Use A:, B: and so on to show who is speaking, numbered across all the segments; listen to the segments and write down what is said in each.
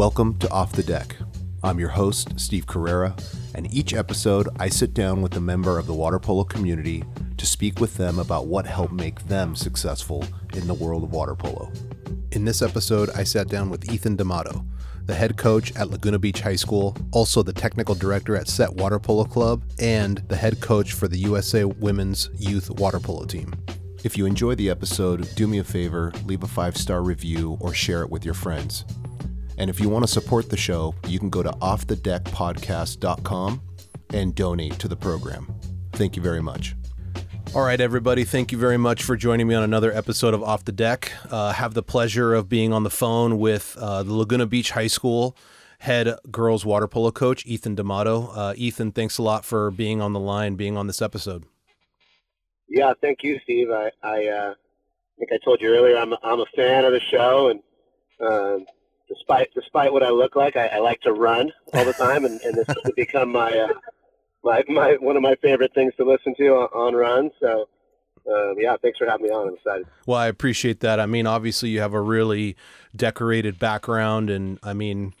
A: Welcome to Off the Deck. I'm your host, Steve Carrera, and each episode I sit down with a member of the water polo community to speak with them about what helped make them successful in the world of water polo. In this episode, I sat down with Ethan D'Amato, the head coach at Laguna Beach High School, also the technical director at Set Water Polo Club, and the head coach for the USA Women's Youth Water Polo Team. If you enjoy the episode, do me a favor, leave a five star review or share it with your friends. And if you want to support the show, you can go to offthedeckpodcast.com and donate to the program. Thank you very much. All right, everybody. Thank you very much for joining me on another episode of Off the Deck. Uh, have the pleasure of being on the phone with uh, the Laguna Beach High School head girls water polo coach, Ethan D'Amato. Uh, Ethan, thanks a lot for being on the line, being on this episode.
B: Yeah, thank you, Steve. I, I uh, think I told you earlier I'm, I'm a fan of the show, and um, despite despite what I look like, I, I like to run all the time, and, and this has become my uh, my my one of my favorite things to listen to on, on runs. So. Um, yeah, thanks for having me on. I'm excited.
A: Well, I appreciate that. I mean, obviously, you have a really decorated background, and I mean,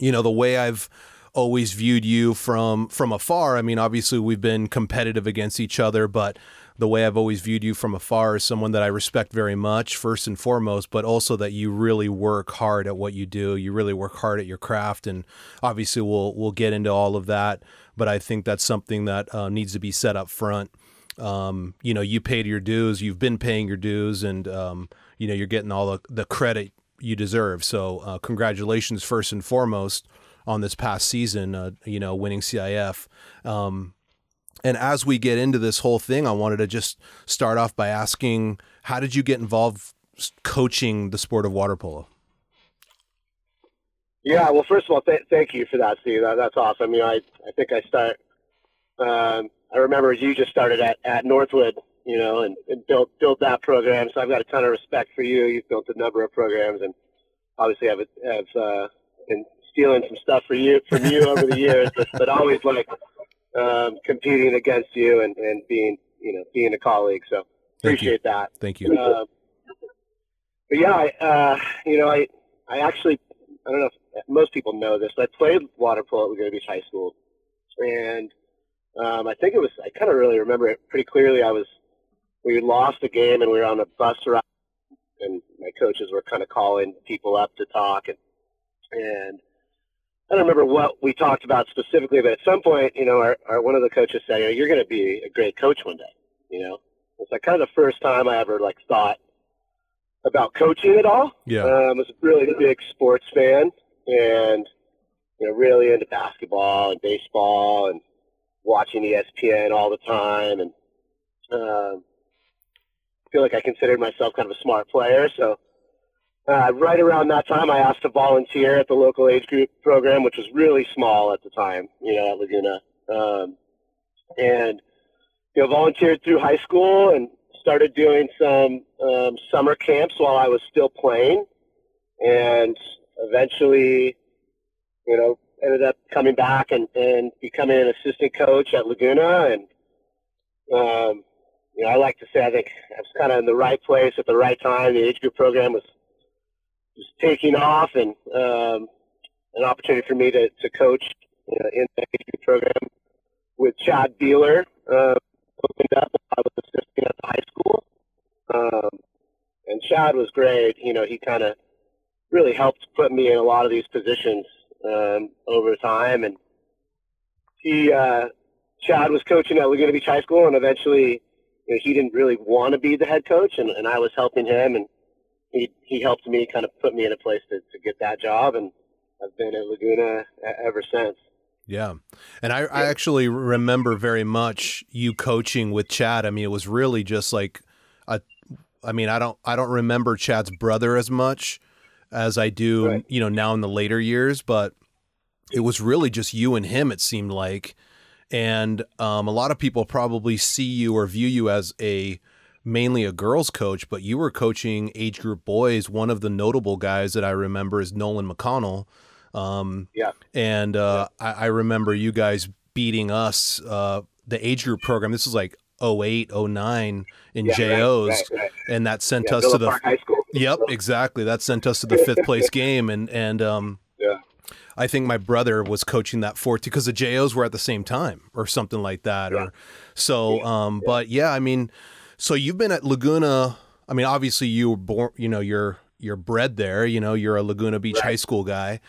A: you know, the way I've always viewed you from from afar. I mean, obviously, we've been competitive against each other, but the way I've always viewed you from afar is someone that I respect very much, first and foremost, but also that you really work hard at what you do. You really work hard at your craft, and obviously we'll we'll get into all of that. But I think that's something that uh, needs to be set up front. Um, you know, you paid your dues. You've been paying your dues, and um, you know you're getting all the, the credit you deserve. So, uh, congratulations first and foremost on this past season. Uh, you know, winning CIF. Um, and as we get into this whole thing, I wanted to just start off by asking, how did you get involved coaching the sport of water polo?
B: Yeah, well, first of all, th- thank you for that, Steve. That, that's awesome. You know, I, I think I start. Um, I remember you just started at, at Northwood, you know, and, and built built that program. So I've got a ton of respect for you. You've built a number of programs, and obviously I've have uh, been stealing some stuff for you from you over the years, but, but always like um, competing against you and, and being you know being a colleague. So appreciate that.
A: Thank you. Uh,
B: but yeah, I, uh, you know, I I actually I don't know if most people know this, but I played water polo at Laguna Beach High School, and um, I think it was I kind of really remember it pretty clearly. I was we lost a game and we were on a bus ride, and my coaches were kind of calling people up to talk and and I don't remember what we talked about specifically, but at some point, you know, our, our one of the coaches said, you know, you're going to be a great coach one day, you know. It's like kind of the first time I ever like thought about coaching at all.
A: Yeah.
B: Um, I was a really big sports fan and, you know, really into basketball and baseball and watching ESPN all the time. And um, I feel like I considered myself kind of a smart player. So uh, right around that time, I asked to volunteer at the local age group program, which was really small at the time, you know, at Laguna. Um, and, you know, volunteered through high school and started doing some um, summer camps while I was still playing. And eventually, you know, ended up coming back and, and becoming an assistant coach at Laguna. And, um, you know, I like to say I think I was kind of in the right place at the right time. The age group program was was taking off and um, an opportunity for me to, to coach you know, in the program with Chad Beeler uh, opened up. I was assisting at the high school. Um, and Chad was great. You know, he kind of really helped put me in a lot of these positions um, over time. And he, uh, Chad was coaching at Laguna Beach High School, and eventually, you know, he didn't really want to be the head coach, and, and I was helping him. And he he helped me kind of put me in a place to, to get that job, and I've been at Laguna ever since.
A: Yeah. And I, I actually remember very much you coaching with Chad. I mean, it was really just like a, I mean, I don't, I don't remember Chad's brother as much as I do, right. you know, now in the later years, but it was really just you and him, it seemed like. And um, a lot of people probably see you or view you as a, mainly a girls coach, but you were coaching age group boys. One of the notable guys that I remember is Nolan McConnell.
B: Um, yeah.
A: And uh, yeah. I, I, remember you guys beating us, uh, the age group program. This was like 08, 09 in yeah, JOs. Right, right, right. And that sent
B: yeah,
A: us to the
B: High School.
A: Yep, exactly. That sent us to the fifth place game. And, and, um, I think my brother was coaching that 14 because the JOs were at the same time or something like that. Or so, um, but yeah, I mean, so you've been at Laguna. I mean, obviously you were born, you know, you're, you're bred there, you know, you're a Laguna Beach
B: Right.
A: high school guy.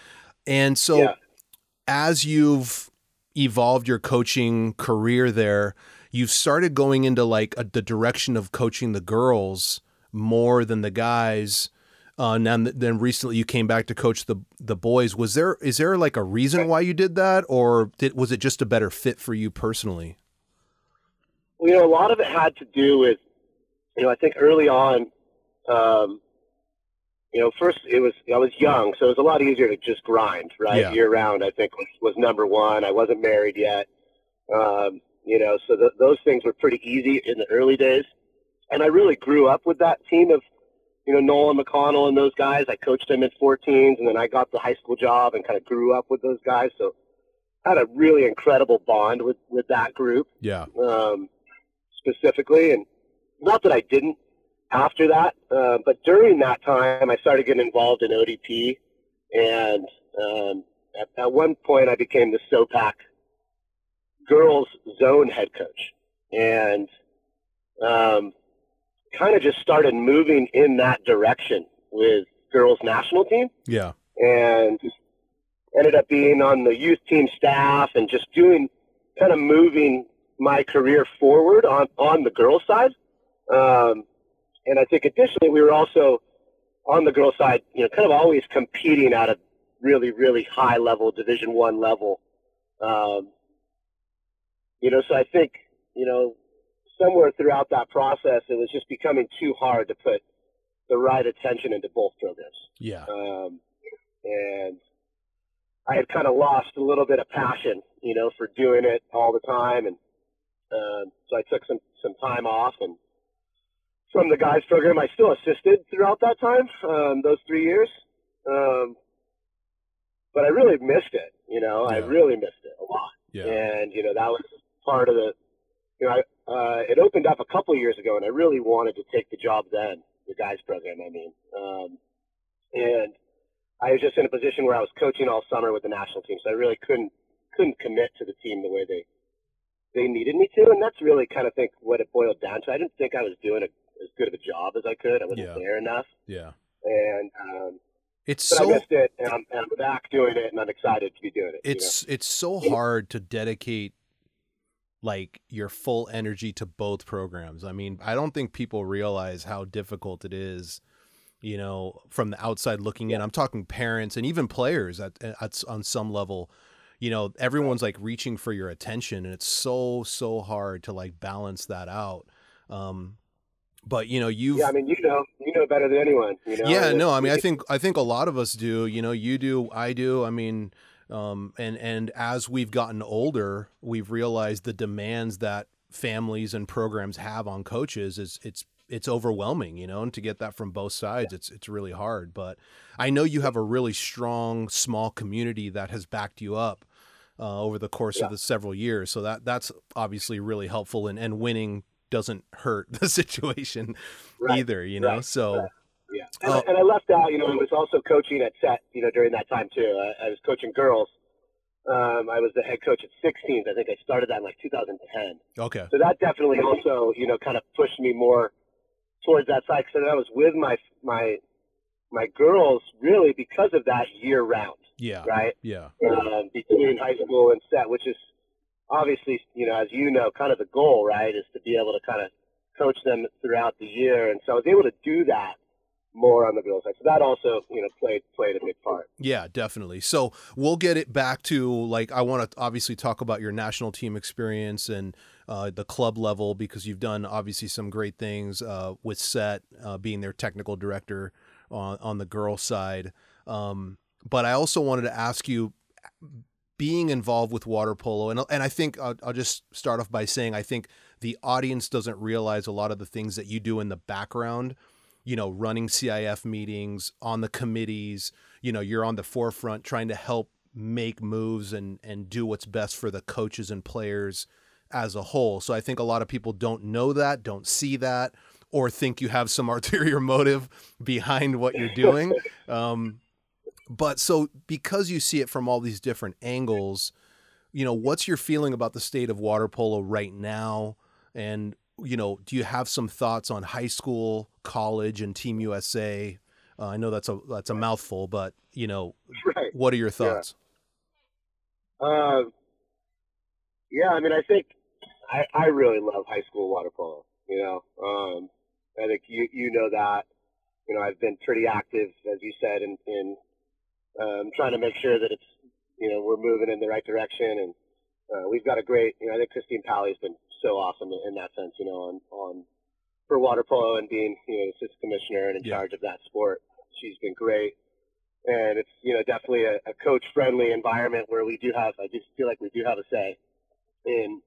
A: And so
B: Yeah.
A: as you've evolved your coaching career there, you've started going into like a, the direction of coaching the girls more than the guys. Uh, and then, then recently you came back to coach the the boys. Was there is there like a reason why you did that, or did, was it just a better fit for you personally?
B: Well, you know, a lot of it had to do with, you know, I think early on, um, you know, first it was I was young, so it was a lot easier to just grind, right,
A: Yeah.
B: year round. I think was, was number one. I wasn't married yet, um, you know, so th- those things were pretty easy in the early days, and I really grew up with that team of, you know, Nolan McConnell and those guys. I coached them in 14s, and then I got the high school job and kind of grew up with those guys, so. I had a really incredible bond with, with that group
A: Yeah,
B: um, specifically, and not that I didn't after that, uh, but during that time, I started getting involved in ODP, and um, at, at one point, I became the SOPAC girls zone head coach, and um, kind of just started moving in that direction with girls national team.
A: Yeah,
B: and ended up being on the youth team staff and just doing kind of moving my career forward on on the girls side. Um, and i think additionally we were also on the girls side you know kind of always competing at a really really high level division one level. Um, you know so i think you know somewhere throughout that process it was just becoming too hard to put the right attention into both programs.
A: Yeah,
B: um, and I had kind of lost a little bit of passion, you know, for doing it all the time, and um, so I took some some time off and from the guys program. I still assisted throughout that time, um, those three years, um, but I really missed it. You know, I really missed it a lot
A: yeah,
B: and you know that was part of the you know I, uh, it opened up a couple of years ago and i really wanted to take the job then the guys program i mean um, and i was just in a position where i was coaching all summer with the national team so i really couldn't couldn't commit to the team the way they they needed me to and that's really kind of think what it boiled down to i didn't think i was doing a, as good of a job as i could i wasn't
A: Yeah.
B: there enough
A: yeah.
B: and um,
A: It's
B: but
A: so
B: i missed it and I'm, and I'm back doing it and i'm excited to be doing it you know?
A: it's it's so hard to dedicate like your full energy to both programs. I mean, I don't think people realize how difficult it is, you know, from the outside looking in. I'm talking parents and even players at, at on some level. You know, everyone's like reaching for your attention, and it's so so hard to like balance that out. Um, but you know, you've
B: yeah i mean you know you know better than anyone you know
A: yeah no i mean i think i think a lot of us do you know you do i do i mean um and and as we've gotten older we've realized the demands that families and programs have on coaches is it's it's overwhelming you know and to get that from both sides it's it's really hard but i know you have a really strong small community that has backed you up uh, over the course
B: Yeah.
A: of the several years so that that's obviously really helpful and and winning doesn't hurt the situation
B: Right,
A: either you know
B: right,
A: so
B: right. Yeah, and. I, and I left out. You know, I was also coaching at Set. You know, during that time too. I, I was coaching girls. Um, I was the head coach at 16s. I think I started that in like 2010.
A: okay
B: So that definitely also, you know, kind of pushed me more towards that side. Because I was with my my my girls really because of that year round,
A: yeah
B: right?
A: yeah
B: Um, between high school and Set, which is obviously, you know, as you know, kind of the goal, right, is to be able to kind of coach them throughout the year. And so I was able to do that more on the girls' side. So that also, you know, played played a big part.
A: Yeah, definitely. So we'll get it back to like I want to obviously talk about your national team experience and uh, the club level because you've done obviously some great things uh, with Set uh, being their technical director on on the girls' side. Um, but I also wanted to ask you, being involved with water polo, and and I think I'll, I'll just start off by saying I think the audience doesn't realize a lot of the things that you do in the background you know, running CIF meetings on the committees, you know, you're on the forefront trying to help make moves and and do what's best for the coaches and players as a whole. So I think a lot of people don't know that, don't see that, or think you have some ulterior motive behind what you're doing. Um, but so because you see it from all these different angles, you know, what's your feeling about the state of water polo right now? And you know, do you have some thoughts on high school, college, and Team USA? Uh, I know that's a that's a mouthful, but you know,
B: right.
A: what are your thoughts?
B: Yeah. Uh, yeah, I mean, I think I, I really love high school water polo. You know, um, I think you you know that. You know, I've been pretty active, as you said, in, in um, trying to make sure that it's you know we're moving in the right direction, and uh, we've got a great. You know, I think Christine Pali's been so awesome in, in that sense. You know, on on for water polo and being you know assistant commissioner and in yeah. charge of that sport. She's been great, and it's you know definitely a, a coach friendly environment where we do have. I just feel like we do have a say in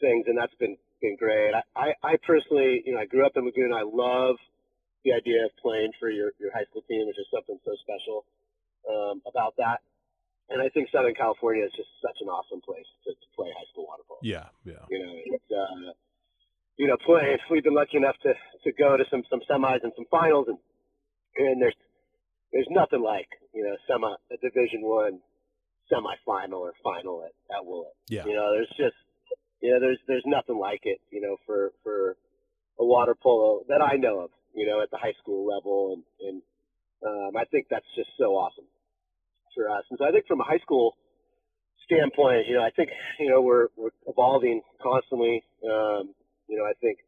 B: things, and that's been been great. I, I, I personally, you know, I grew up in Laguna. I love the idea of playing for your, your high school team. There's just something so special um, about that. And I think Southern California is just such an awesome place to, to play high school water polo.
A: Yeah, yeah.
B: You know, it's, uh, you know, playing. We've been lucky enough to, to go to some, some semis and some finals, and and there's there's nothing like you know semi a Division One semifinal or final at, at Woollett.
A: Yeah.
B: You know, there's just yeah, there's there's nothing like it, you know, for for a water polo that I know of, you know, at the high school level, and and um, I think that's just so awesome for us. And so I think from a high school standpoint, you know, I think you know we're we're evolving constantly. Um, you know, I think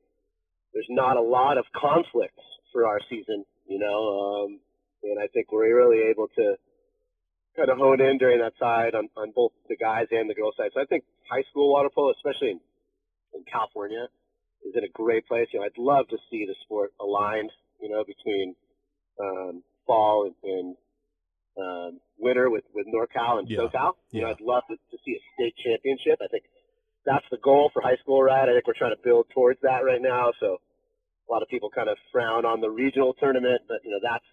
B: there's not a lot of conflicts for our season, you know, um, and I think we're really able to kind of hone in during that side on, on both the guys and the girls side. So I think high school water polo, especially in, in California, is in a great place. You know, I'd love to see the sport aligned, you know, between um, fall and, and um, winter with, with NorCal and
A: yeah.
B: SoCal. You
A: yeah.
B: know, I'd love to, to see a state championship. I think that's the goal for high school, right? I think we're trying to build towards that right now. So a lot of people kind of frown on the regional tournament, but you know, that's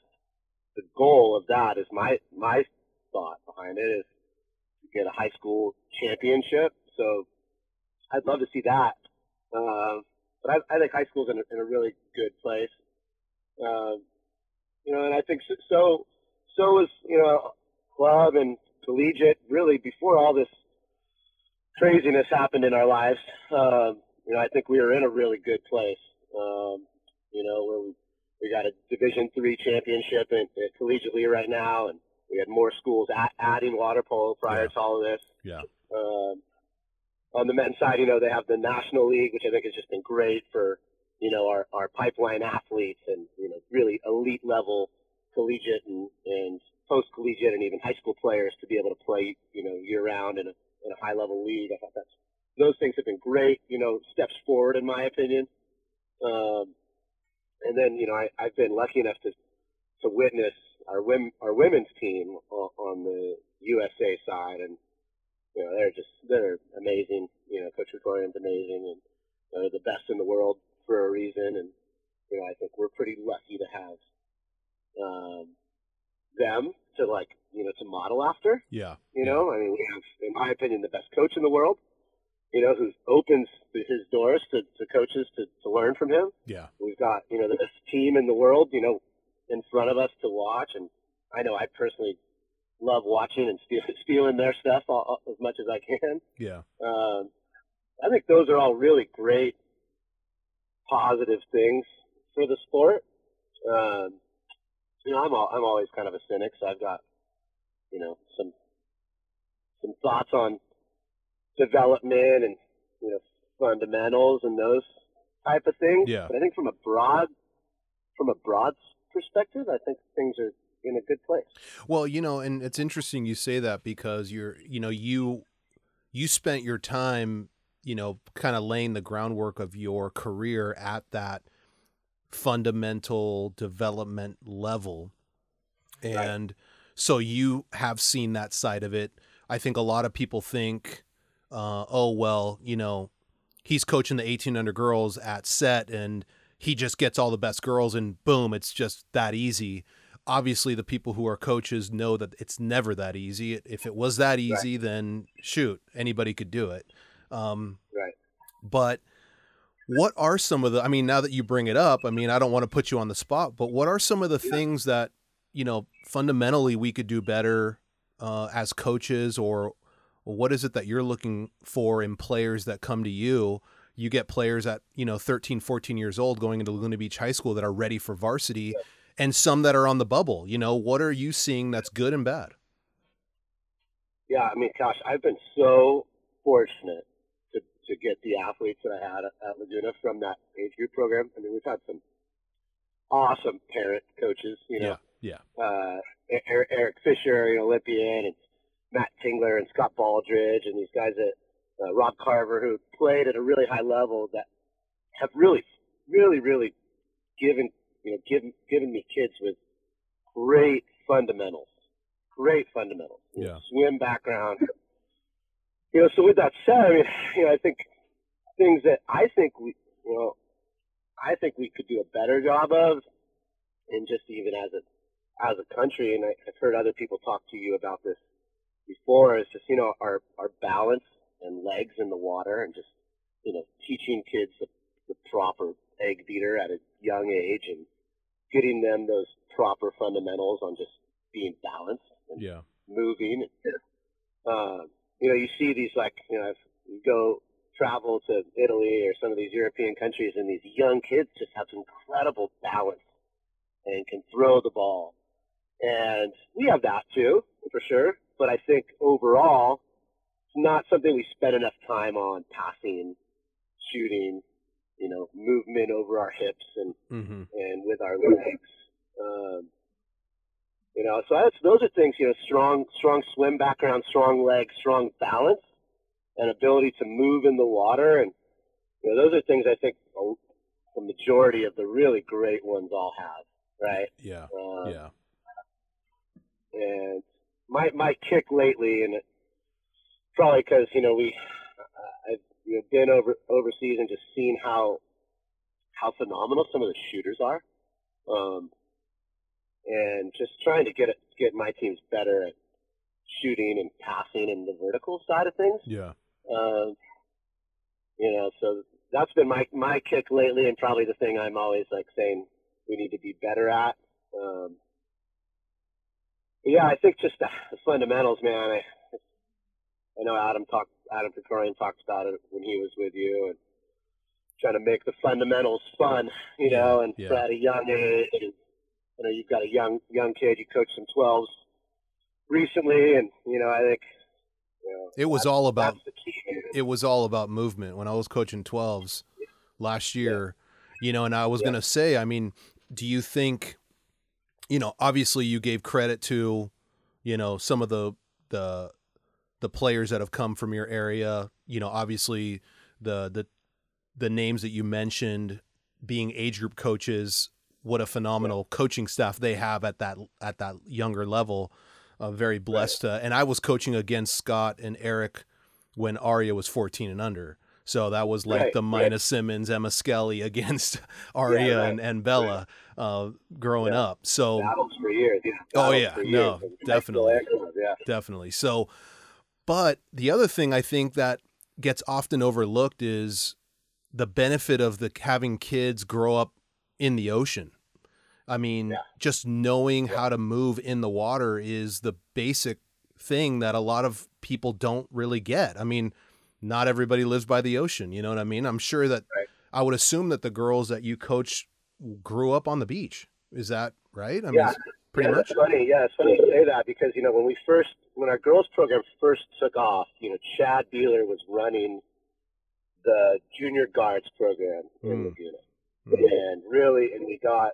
B: the goal of that is my, my thought behind it is to get a high school championship. So I'd love to see that. Uh, but I, I think high school's in a, in a really good place. Uh, you know, and I think so, so, is, you know, club and collegiate really before all this craziness happened in our lives. Um, you know, I think we were in a really good place. Um, you know, where we, we got a Division three championship in, in collegiately right now, and we had more schools at, adding water polo prior
A: yeah.
B: to all of this.
A: Yeah.
B: Um, on the men's side, you know, they have the National League, which I think has just been great for, you know, our, our pipeline athletes and, you know, really elite level collegiate and, and post collegiate and even high school players to be able to play, you know, year round in a, in a high level league. I thought that's, those things have been great, you know, steps forward in my opinion. Um, and then, you know, I, I've been lucky enough to, to witness our women, our women's team on, the USA side, and you know they're just they're amazing. You know, Coach Krikorian's amazing, and they're the best in the world for a reason. And you know, I think we're pretty lucky to have um, them to like you know to model after.
A: Yeah.
B: You know, I mean, we have, in my opinion, the best coach in the world. You know, who opens his doors to, to coaches to, to learn from him.
A: Yeah.
B: We've got, you know, the best team in the world. You know, in front of us to watch. And I know I personally love watching and steal, stealing their stuff all, all, as much as I can.
A: Yeah.
B: Um, I think those are all really great, positive things for the sport. Um, you know, I'm all, I'm always kind of a cynic, so I've got, you know, some some thoughts on development and you know fundamentals and those type of things.
A: Yeah.
B: But I think from a broad from a broad perspective, I think things are in a good place.
A: Well, you know, and it's interesting you say that because you're, you know, you you spent your time, you know, kind of laying the groundwork of your career at that fundamental development level. And right. so you have seen that side of it. I think a lot of people think, uh, oh, well, you know, he's coaching the 18 under girls at set and he just gets all the best girls and boom, it's just that easy. Obviously, the people who are coaches know that it's never that easy. If it was that easy, right. then shoot, anybody could do it. Um,
B: right.
A: But what are some of the, I mean, now that you bring it up, I mean, I don't want to put you on the spot, but what are some of the yeah. things that you know fundamentally we could do better uh, as coaches, or what is it that you're looking for in players that come to you? You get players at you know 13, 14 years old going into Laguna Beach High School that are ready for varsity, and some that are on the bubble. You know, what are you seeing that's good and bad?
B: Yeah, I mean, gosh, I've been so fortunate to, get the athletes that I had at, Laguna from that age group program. I mean, we've had some awesome parent coaches, you know.
A: Yeah.
B: Uh, Erich, Erich Fischer, know, Olympian, and Matt Tingler and Scott Baldridge, and these guys at uh, Rob Carver who played at a really high level that have really, really, really given you know given given me kids with great fundamentals, great fundamentals.
A: Yeah.
B: swim background. You know, so with that said, I mean, you know, I think things that I think we, you know, I think we could do a better job of, and just even as a as a country, and I, I've heard other people talk to you about this before, is just you know our our balance and legs in the water, and just you know teaching kids the, the proper egg beater at a young age, and getting them those proper fundamentals on just being balanced and
A: Yeah.
B: moving. Uh, you know, you see these like, you know, if you go travel to Italy or some of these European countries, and these young kids just have incredible balance and can throw the ball. And we have that too, for sure. But I think overall, it's not something we spend enough time on passing, shooting, you know, movement over our hips and
A: Mm-hmm.
B: and with our legs. Um, you know, so that's those are things. You know, strong strong swim background, strong legs, strong balance, and ability to move in the water, and you know, those are things I think the majority of the really great ones all have. Right.
A: Yeah.
B: Um,
A: Yeah.
B: and my my kick lately, and probably because you know we I've you know been over overseas and just seen how how phenomenal some of the shooters are, um, and just trying to get it get my teams better at shooting and passing and the vertical side of things.
A: Yeah.
B: Um, you know, so that's been my my kick lately, and probably the thing I'm always like saying we need to be better at. Um, yeah, I think just the, the fundamentals, man. I I know Adam talked Adam Krikorian talked about it when he was with you, and trying to make the fundamentals fun, you know, and
A: yeah.
B: at a young age. And, you know, you've got a young young kid. You coached some twelves recently, and you know, I think you know,
A: It was all about it was all about movement when I was coaching 12s last year, you know, and I was
B: Yeah.
A: going to say, I mean, do you think, you know, obviously you gave credit to, you know, some of the, the, the players that have come from your area, you know, obviously the, the, the names that you mentioned being age group coaches, what a phenomenal coaching staff they have at that, at that younger level. Uh, very blessed. Uh, and I was coaching against Scott and Erich when Aria was 14 and under. So that was like
B: Right,
A: the
B: right.
A: Mina Simmons, Emma Skelly against Aria
B: right,
A: and, and Bella uh, growing
B: Yeah.
A: up. So
B: battles for years. Yeah,
A: Oh, yeah, no,
B: years.
A: Definitely.
B: high school and college, Yeah.
A: definitely. So, but the other thing I think that gets often overlooked is the benefit of the having kids grow up in the ocean. I mean,
B: Yeah.
A: just knowing how to move in the water is the basic thing that a lot of people don't really get. I mean, not everybody lives by the ocean, you know what I mean? I'm sure that
B: Right.
A: I would assume that the girls that you coach grew up on the beach. Is that right? I mean,
B: Yeah.
A: is- pretty
B: yeah,
A: much.
B: Funny. Yeah, it's funny you say that because you know when we first when our girls program first took off, you know Chad Beeler was running the junior guards program in
A: Mm.
B: Laguna,
A: Mm.
B: and really, and we got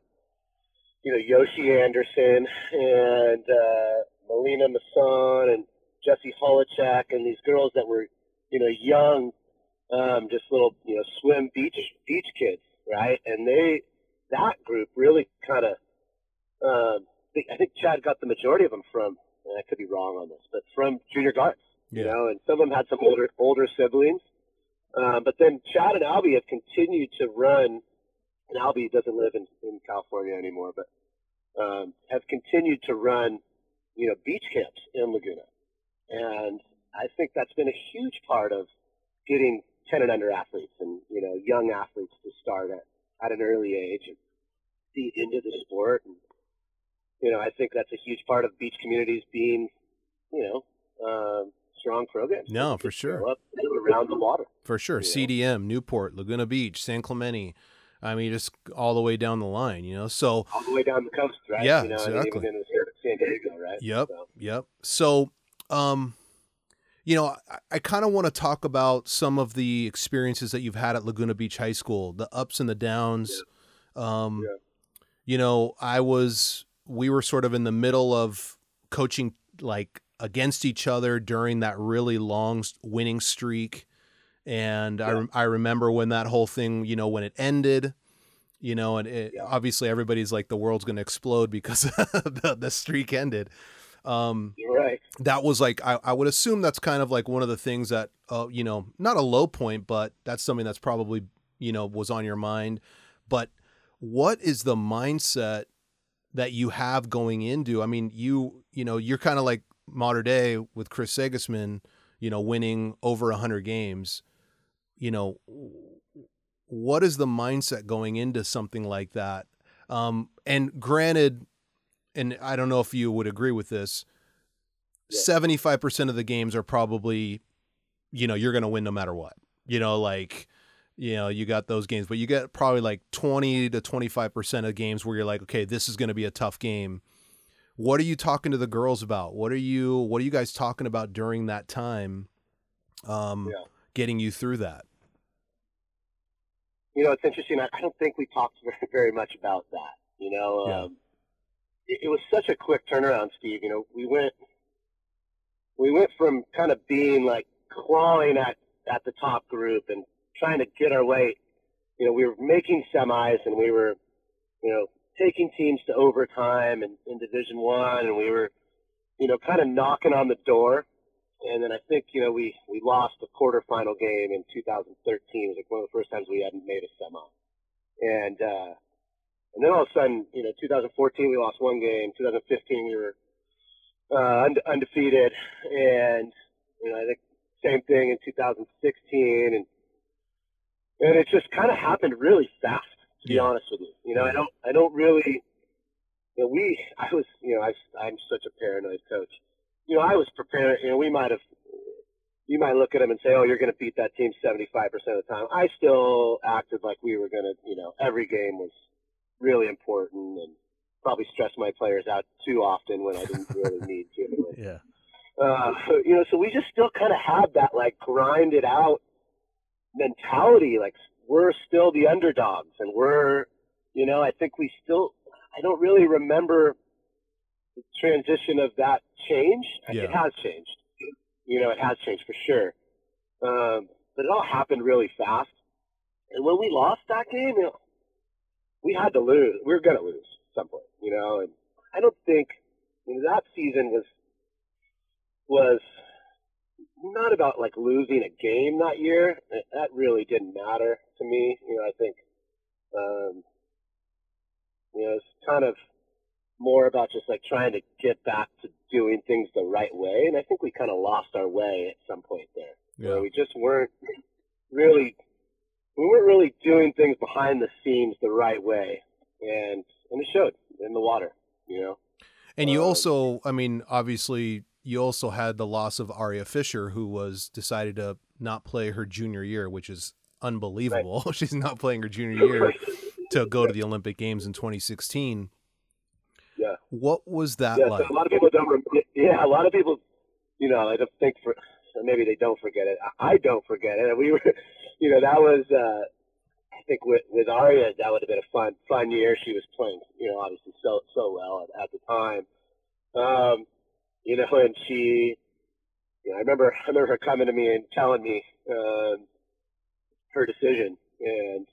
B: you know Yoshi Anderson and uh, Melina Masson and Jesse Holochek and these girls that were you know young, um, just little you know swim beach beach kids, right? And they that group really kind of um, I think- Chad got the majority of them from, and I could be wrong on this, but from junior guards, you know, and some of them had some older older siblings. Um, but then Chad and Albie have continued to run, and Albie doesn't live in, in California anymore, but um, have continued to run, you know, beach camps in Laguna. And I think that's been a huge part of getting 10 and under athletes and, you know, young athletes to start at, at an early age and feed into the sport. And, you know, I think that's a huge part of beach communities being, you know, um, strong programs.
A: No, for sure.
B: Around the water.
A: For sure. CDM, Newport, Laguna Beach, San Clemente. I mean, just all the way down the line, you know. So
B: all the way down the coast, right?
A: Yeah,
B: you know,
A: exactly.
B: even in San Diego, right?
A: Yep.
B: So,
A: Yep. So, um, you know, I, I kind of want to talk about some of the experiences that you've had at Laguna Beach High School, the ups and the downs. Um,
B: Yeah.
A: You know, I was, we were sort of in the middle of coaching like against each other during that really long winning streak. And I,
B: Yeah.
A: rem- I remember when that whole thing, you know, when it ended, you know, and it,
B: Yeah.
A: obviously everybody's like the world's going to explode because the, the streak ended. Um,
B: you're right.
A: that was like I, I would assume that's kind of like one of the things that uh, you know not a low point but that's something that's probably you know was on your mind but what is the mindset that you have going into i mean you you know you're kind of like modern day with chris segisman you know winning over 100 games you know what is the mindset going into something like that? Um and granted and i don't know if you would agree with this
B: Yeah.
A: 75% of the games are probably you know you're going to win no matter what. You know like you know you got those games but you get probably like 20 to 25% of games where you're like okay this is going to be a tough game. What are you talking to the girls about? What are you what are you guys talking about during that time? Um
B: Yeah.
A: Getting you through that
B: You know, it's interesting. I, I don't think we talked very, very much about that. You know,
A: Yeah.
B: um, it, it was such a quick turnaround, Steve. You know, we went we went from kind of being like clawing at at the top group and trying to get our way. You know, we were making semis and we were, you know, taking teams to overtime and in Division One, and we were, you know, kind of knocking on the door. And then I think you know we we lost the quarterfinal game in 2013. It was like one of the first times we hadn't made a semi. And uh, and then all of a sudden, you know, 2014 we lost one game. 2015 we were uh, unde- undefeated, and you know I think same thing in 2016, and and it just kind of happened really fast. To be
A: Yeah.
B: honest with you, you know, I don't I don't really. You know, we I was you know I I'm such a paranoid coach. You know, I was prepared. You know, we might have you might look at them and say, "Oh, you're going to beat that team 75% of the time." I still acted like we were going to, you know, every game was really important, and probably stressed my players out too often when I didn't really need to.
A: yeah
B: Uh, you know, so we just still kind of had that like grind it out mentality. Like we're still the underdogs, and we're, you know, I think we still. I don't really remember the transition of that change.
A: Yeah.
B: It has changed. You know, it has changed for sure. Um, but it all happened really fast. And when we lost that game, you know, we had to lose. We were going to lose at some point, you know. And I don't think you know, that season was was not about like losing a game that year. That really didn't matter to me. You know, I think um, you know it's kind of more about just like trying to get back to doing things the right way. And I think we kind of lost our way at some point there. where
A: yeah
B: we just weren't really we weren't really doing things behind the scenes the right way, and and it showed in the water. You know.
A: And you
B: Um,
A: also, I mean, obviously, you also had the loss of Aria Fischer, who was decided to not play her junior year, which is unbelievable. She's not playing her junior year to go to the Olympic Games in 2016. What was that
B: Yeah,
A: like?
B: so a lot of people don't. Yeah, a lot of people, you know, I don't think for maybe they don't forget it. I I don't forget it. We were, you know, that was. uh I think with with Aria, that would have been a fun fun year. She was playing, you know, obviously so so well at, at the time. Um, you know, and she, you know, I remember I remember her coming to me and telling me um, her decision, and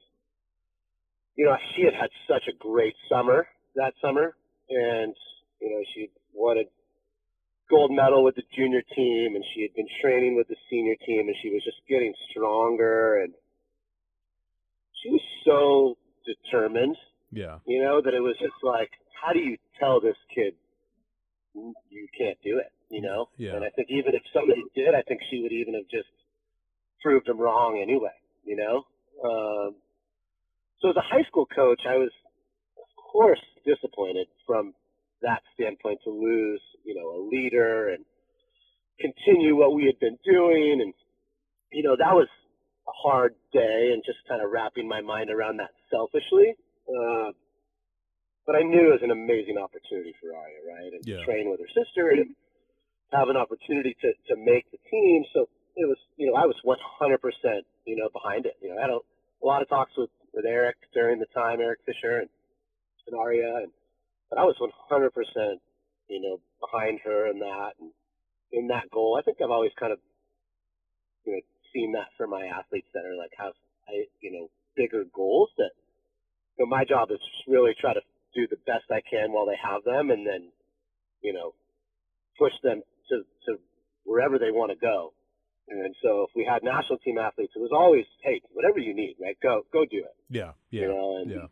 B: you know, she had had such a great summer that summer, and you know, she won a gold medal with the junior team, and she had been training with the senior team, and she was just getting stronger, and she was so determined,
A: Yeah.
B: you know, that it was just like, how do you tell this kid you can't do it, you know?
A: Yeah.
B: And I think even if somebody did, I think she would even have just proved them wrong anyway, you know? Um, so as a high school coach, I was, of course, disappointed from that standpoint to lose, you know, a leader and continue what we had been doing. And, you know, that was a hard day and just kind of wrapping my mind around that selfishly. Uh, but I knew it was an amazing opportunity for Aria, right? And
A: Yeah.
B: to train with her sister and have an opportunity to, to make the team. So it was, you know, I was 100%, you know, behind it. You know, I had a, a lot of talks with, with Erich during the time, Erich Fischer and, and Aria, and, but I was 100%, you know, behind her in that and in that goal. I think I've always kind of, you know, seen that for my athletes that are like have, I, you know, bigger goals that, you know, my job is really try to do the best I can while they have them and then, you know, push them to, to wherever they want to go. And so if we had national team athletes, it was always, hey, whatever you need, right? Go, go do it.
A: Yeah.
B: You know, and
A: Yeah.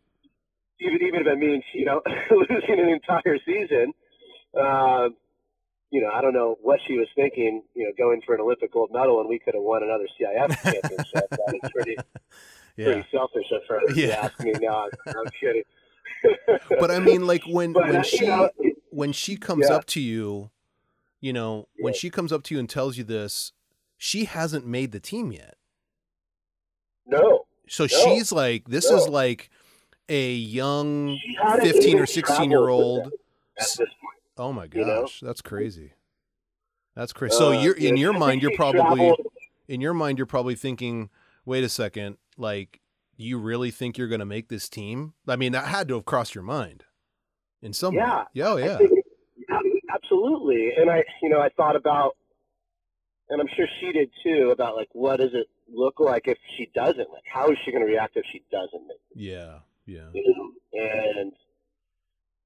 B: Even even if it means you know losing an entire season, um, you know, I don't know what she was thinking. You know, going for an Olympic gold medal and we could have won another CIF championship. that is pretty
A: Yeah.
B: pretty selfish of her.
A: Yeah.
B: ask me. No, I'm, I'm kidding.
A: But I mean, like when
B: But,
A: when
B: uh,
A: she
B: you know,
A: when she comes
B: Yeah.
A: up to you, you know, when she comes up to you and tells you this, she hasn't made the team yet.
B: no,
A: So
B: No.
A: she's like, this is like a young 15 or 16
B: traveled
A: year old.
B: them at this point.
A: Oh my
B: You know?
A: gosh, that's crazy. That's crazy. So
B: Uh,
A: you're in your mind, you're probably in your mind, you're probably thinking, wait a second, like you really think you're going to make this team? I mean, that had to have crossed your mind in some way.
B: Yeah.
A: Yeah, oh, yeah.
B: think- absolutely. And I, you know, I thought about, and I'm sure she did too, about like, what does it look like if she doesn't? Like, how is she going to react if she doesn't make
A: Yeah, yeah.
B: You know? And,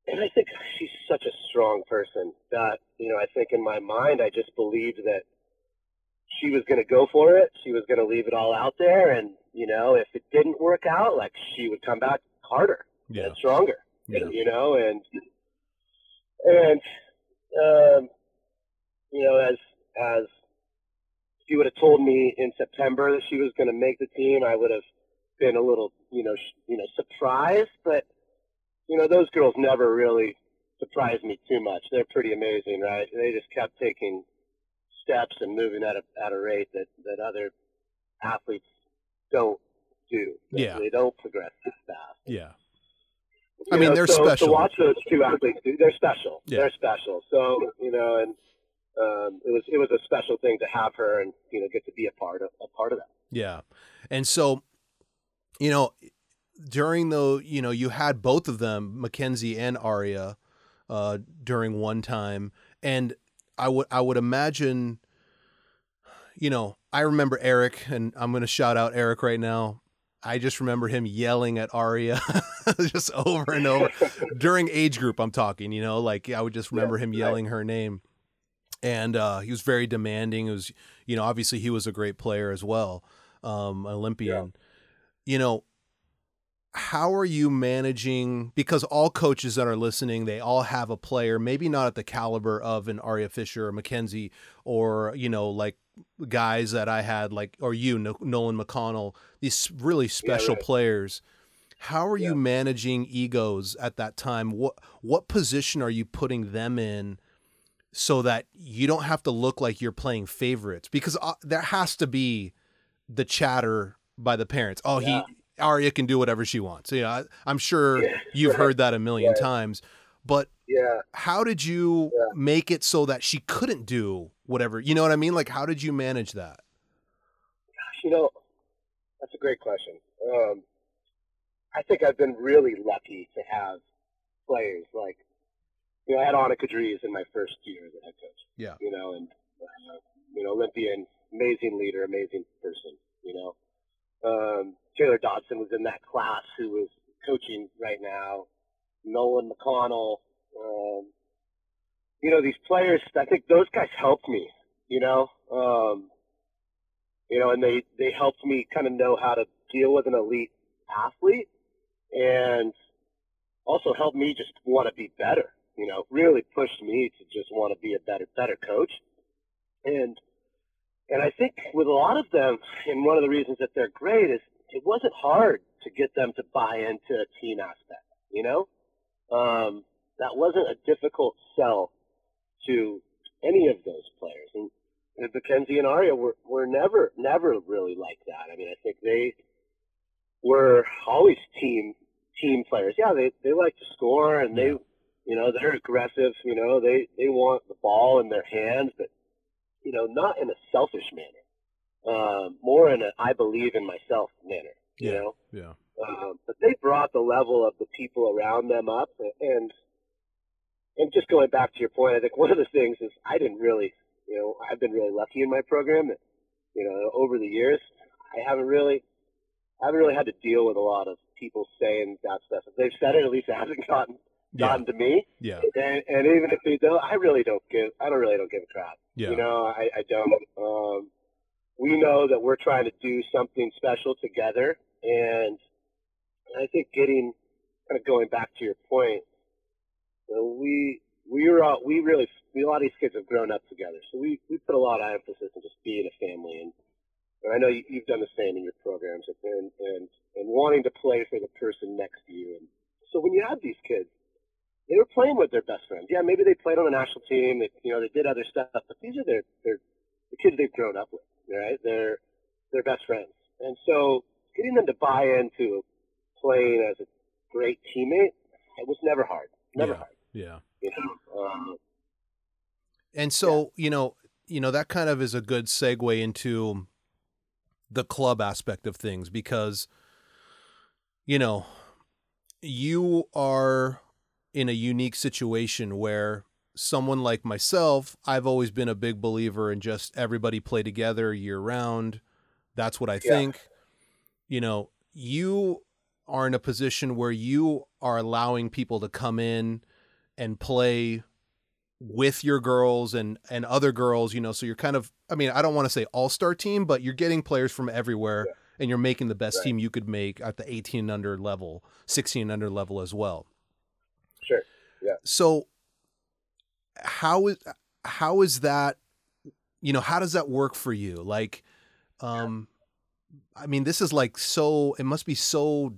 B: and I think she's such a strong person that, you know, I think in my mind, I just believed that she was going to go for it. She was going to leave it all out there. And, you know, if it didn't work out, like she would come back harder
A: Yeah.
B: and stronger
A: Yeah.
B: you know, and and um, you know, as as she would have told me in September that she was going to make the team, I would have been a little, you know, sh- you know, surprised. But you know, those girls never really surprised me too much. They're pretty amazing, right? They just kept taking steps and moving at a at a rate that that other athletes don't do. They-
A: Yeah.
B: they don't progress as fast.
A: Yeah.
B: You
A: I mean,
B: know,
A: they're
B: so,
A: special.
B: To watch those two athletes, they're special.
A: Yeah.
B: They're special. So you know, and um, it was it was a special thing to have her and you know get to be a part of a part of that.
A: Yeah. And so, you know, during the, you know, you had both of them, Makenzie and Aria, uh, during one time. And I would, I would imagine, you know, I remember Erich, and I'm going to shout out Erich right now. I just remember him yelling at Aria just over and over during age group. I'm talking, you know, like I would just remember him
B: right.
A: yelling her name. And uh, he was very demanding. It was, you know, obviously he was a great player as well, um, Olympian. You know, how are you managing? Because all coaches that are listening, they all have a player, maybe not at the caliber of an Aria Fischer or Makenzie, or you know, like guys that I had, like or you, Nolan McConnell, these really special
B: right.
A: players. How are you managing egos at that time? What what position are you putting them in? so that you don't have to look like you're playing favorites because uh, there has to be the chatter by the parents. Oh,
B: Yeah.
A: he Aria can do whatever she wants. You know, I, I'm sure
B: Yeah,
A: you've heard that a million
B: Right.
A: times. But
B: Yeah.
A: how did you
B: Yeah.
A: make it so that she couldn't do whatever? You know what I mean? Like, how did you manage that?
B: Gosh, you know, that's a great question. Um, I think I've been really lucky to have players like, you know, I had Annika Dries in my first year as a head coach.
A: Yeah.
B: You know, and, uh, you know, Olympian, amazing leader, amazing person, you know. Um, Taylor Dodson was in that class who was coaching right now. Nolan McConnell. Um, you know, these players, I think those guys helped me, you know. Um, you know, and they, they helped me kind of know how to deal with an elite athlete and also helped me just want to be better, you know, really pushed me to just want to be a better, better coach. And, and I think with a lot of them, and one of the reasons that they're great is it wasn't hard to get them to buy into a team aspect, you know? Um, that wasn't a difficult sell to any of those players. And, and Makenzie and Aria were, were never, never really like that. I mean, I think they were always team, team players. Yeah, they, they like to score and they, you know, they're aggressive, you know, they, they want the ball in their hands, but, you know, not in a selfish manner. Um, more in a I believe in myself manner, you
A: Yeah.
B: know?
A: Yeah.
B: Um, but they brought the level of the people around them up, and and just going back to your point, I think one of the things is I didn't really, you know, I've been really lucky in my program that, you know, over the years, I haven't really, I haven't really had to deal with a lot of people saying that stuff. If they've said it, at least it hasn't gotten
A: Yeah.
B: gotten to me.
A: Yeah.
B: And, and even if they don't, I really don't give, I don't really don't give a crap.
A: Yeah.
B: You know, I, I don't. Um, we know that we're trying to do something special together, and I think getting kind of going back to your point, you know, we we were all, we really we, a lot of these kids have grown up together, so we we put a lot of emphasis on just being a family, and, and I know you, you've done the same in your programs, and and and wanting to play for the person next to you, and so when you have these kids. They were playing with their best friends. Yeah, maybe they played on the national team. They, you know, they did other stuff, but these are their, their the kids they've grown up with, right? They're they're best friends, and so getting them to buy into playing as a great teammate, it was never hard, never
A: Yeah.
B: hard.
A: Yeah.
B: You know, um,
A: And so, you know, you know that kind of is a good segue into the club aspect of things because you know, you are in a unique situation where someone like myself, I've always been a big believer in just everybody play together year round. That's what I
B: Yeah.
A: think. You know, you are in a position where you are allowing people to come in and play with your girls and and other girls, you know, so you're kind of I mean, I don't want to say all-star team, but you're getting players from everywhere
B: Yeah.
A: and you're making the best
B: Right.
A: team you could make at the 18 and under level, 16 and under level as well.
B: Sure. Yeah.
A: So how is how is that you know, how does that work for you? Like um I mean, this is like so it must be so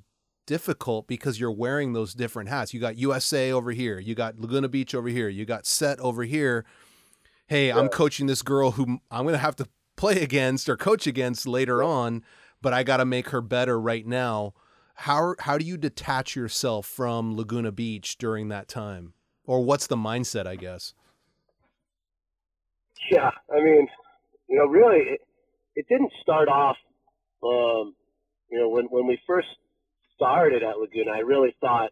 A: difficult because you're wearing those different hats. You got USA over here, you got Laguna Beach over here, you got Set over here. Hey, I'm coaching this girl who I'm going to have to play against or coach against later on, but I got to make her better right now. How how do you detach yourself from Laguna Beach during that time? Or what's the mindset, I guess?
B: Yeah, I mean, you know, really, it, it didn't start off. Um, you know, when when we first started at Laguna, I really thought,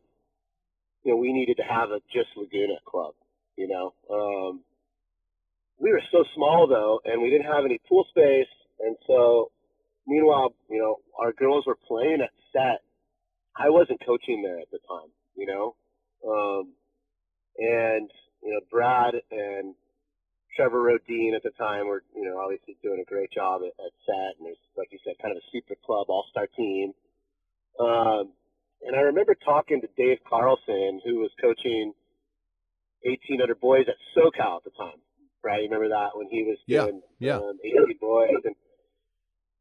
B: you know, we needed to have a just Laguna club. You know, um, we were so small though, and we didn't have any pool space, and so meanwhile, you know, our girls were playing at set. I wasn't coaching there at the time. You know, um, and you know, Brad and Trevor Rodine at the time were, you know, obviously doing a great job at, at set, and there's, like you said, kind of a super club all-star team. Um, and I remember talking to Dave Carlson, who was coaching 1800 boys at SoCal at the time, right? You remember that when he was
A: Yeah,
B: doing
A: yeah.
B: Um, 18 boys, and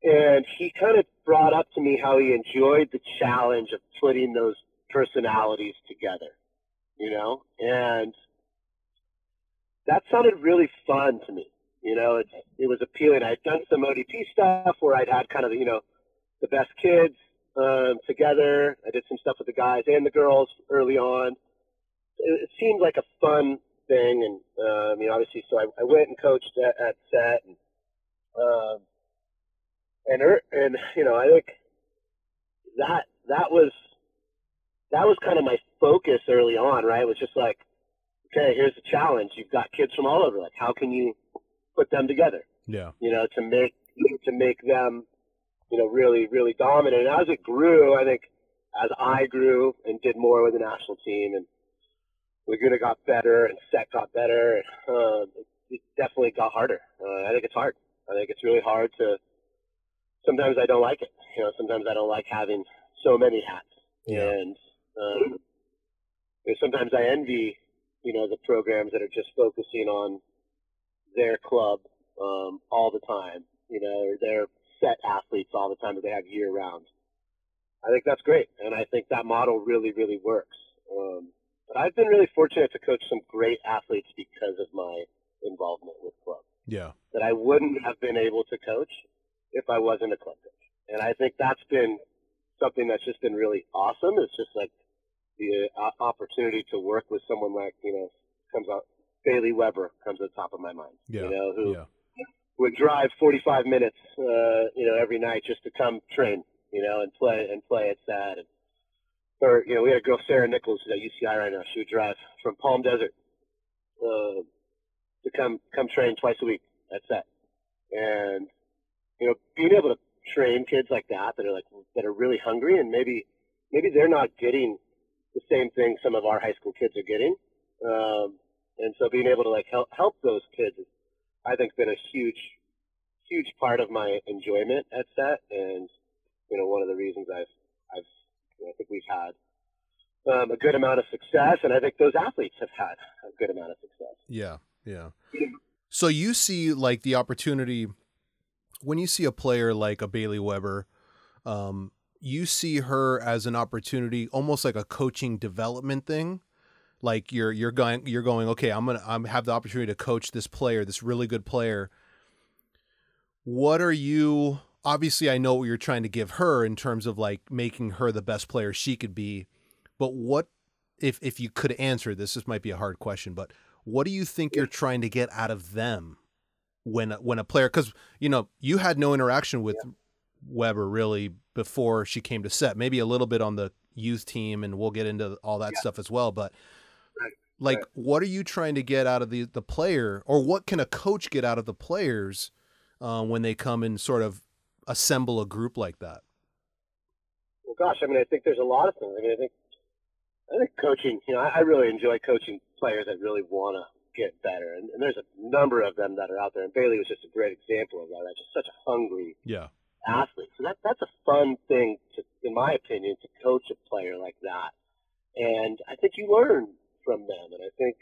B: and he kind of brought up to me how he enjoyed the challenge of putting those personalities together, you know, and that sounded really fun to me. You know, it, it was appealing. I'd done some ODP stuff where I'd had kind of, you know, the best kids um, together. I did some stuff with the guys and the girls early on. It, it seemed like a fun thing. And, um, you know, obviously, so I, I went and coached at, at set. And, um, and, er, and, you know, I think that, that was, that was kind of my focus early on, right? It was just like, okay, here's the challenge. You've got kids from all over. Like, how can you put them together?
A: Yeah.
B: You know, to make to make them, you know, really really dominant. And as it grew, I think as I grew and did more with the national team, and Laguna got better and Set got better, um, it, it definitely got harder. Uh, I think it's hard. I think it's really hard to. Sometimes I don't like it. You know, sometimes I don't like having so many hats,
A: Yeah.
B: and um, sometimes I envy you know, the programs that are just focusing on their club um, all the time, you know, or their set athletes all the time that they have year round. I think that's great, and I think that model really, really works. Um, but I've been really fortunate to coach some great athletes because of my involvement with clubs.
A: Yeah.
B: That I wouldn't have been able to coach if I wasn't a club. And I think that's been something that's just been really awesome. It's just like the uh, opportunity to work with someone like, you know, comes out, Bayley Weber comes to the top of my mind.
A: Yeah.
B: You know, who
A: yeah.
B: would drive 45 minutes, uh, you know, every night just to come train, you know, and play and play at that. And, or, you know, we had a girl, Sarah Nichols, at UCI right now. She would drive from Palm Desert uh, to come come train twice a week at set. And, you know, being able to train kids like that that are like that are really hungry and maybe maybe they're not getting the same thing some of our high school kids are getting. Um, and so being able to like help help those kids, I think, been a huge huge part of my enjoyment at set, and you know one of the reasons I've I've you know, I think we've had um, a good amount of success, and I think those athletes have had a good amount of success.
A: Yeah, yeah. So you see like the opportunity when you see a player like a Bayley Weber, um, you see her as an opportunity, almost like a coaching development thing. Like you're you're going you're going okay. I'm gonna I'm have the opportunity to coach this player, this really good player. What are you? Obviously, I know what you're trying to give her in terms of like making her the best player she could be. But what if if you could answer this? This might be a hard question, but what do you think you're trying to get out of them when when a player because you know you had no interaction with yeah. Weber really before she came to set. Maybe a little bit on the youth team, and we'll get into all that yeah. stuff as well. But
B: right.
A: like,
B: right.
A: what are you trying to get out of the the player, or what can a coach get out of the players uh, when they come and sort of assemble a group like that?
B: Well, gosh, I mean, I think there's a lot of things. I mean, I think I think coaching. You know, I, I really enjoy coaching players that really want to get better. And, and, there's a number of them that are out there. And Bayley was just a great example of that. That's just such a hungry
A: yeah.
B: athlete. So that that's a fun thing to, in my opinion, to coach a player like that. And I think you learn from them. And I think,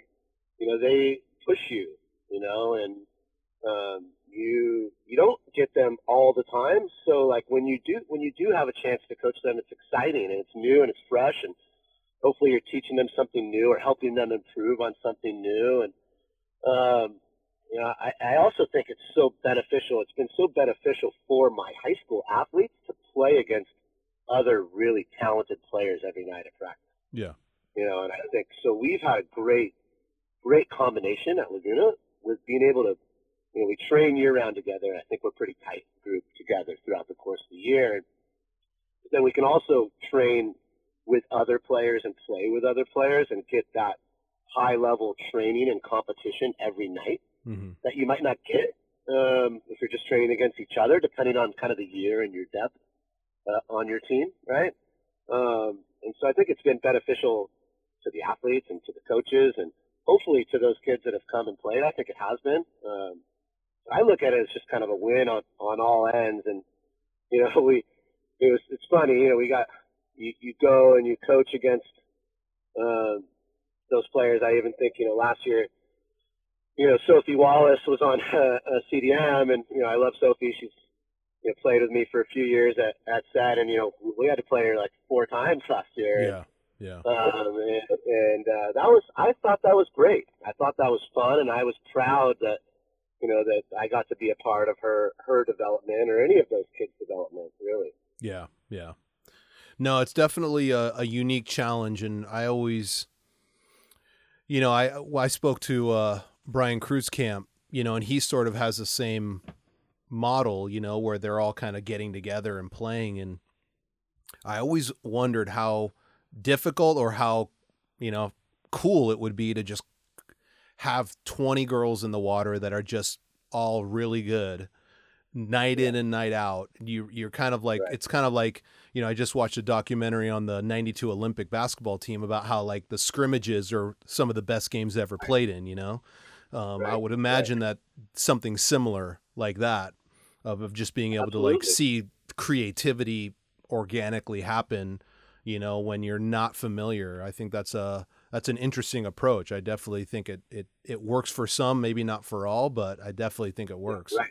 B: you know, they push you, you know, and um, you you don't get them all the time. So like when you do when you do have a chance to coach them, it's exciting and it's new and it's fresh and hopefully you're teaching them something new or helping them improve on something new. And um, you know, I, I also think it's so beneficial. It's been so beneficial for my high school athletes to play against other really talented players every night at practice.
A: Yeah.
B: You know, and I think so. We've had a great, great combination at Laguna with being able to, you know, we train year round together. I think we're pretty tight group together throughout the course of the year. But then we can also train with other players and play with other players and get that high level training and competition every night
A: mm-hmm.
B: that you might not get um, if you're just training against each other, depending on kind of the year and your depth uh, on your team, right? Um, and so I think it's been beneficial to the athletes and to the coaches and hopefully to those kids that have come and played. I think it has been. Um, I look at it as just kind of a win on, on all ends. And, you know, we, it was, it's funny, you know, we got, you, you go and you coach against, um, those players. I even think, you know, last year, you know, Sophie Wallace was on uh, CDM, and you know, I love Sophie. She's you know played with me for a few years at at SET, and you know, we had to play her like four times last year.
A: Yeah. Yeah.
B: Um, and, and uh, that was, I thought that was great. I thought that was fun, and I was proud that, you know, that I got to be a part of her her development or any of those kids' development. Really.
A: Yeah. Yeah. No, it's definitely a, a unique challenge, and I always, you know, I I spoke to uh, Brian Cruz Camp, you know, and he sort of has the same model, you know, where they're all kind of getting together and playing, and I always wondered how difficult or how you know cool it would be to just have 20 girls in the water that are just all really good night in and night out. You you're kind of like
B: right.
A: it's kind of like you know I just watched a documentary on the '92 Olympic basketball team about how like the scrimmages are some of the best games ever played in. You know, um,
B: right.
A: I would imagine right. that something similar like that of, of just being able
B: Absolutely.
A: to like see creativity organically happen. You know, when you're not familiar, I think that's a that's an interesting approach. I definitely think it it it works for some, maybe not for all, but I definitely think it works.
B: Right.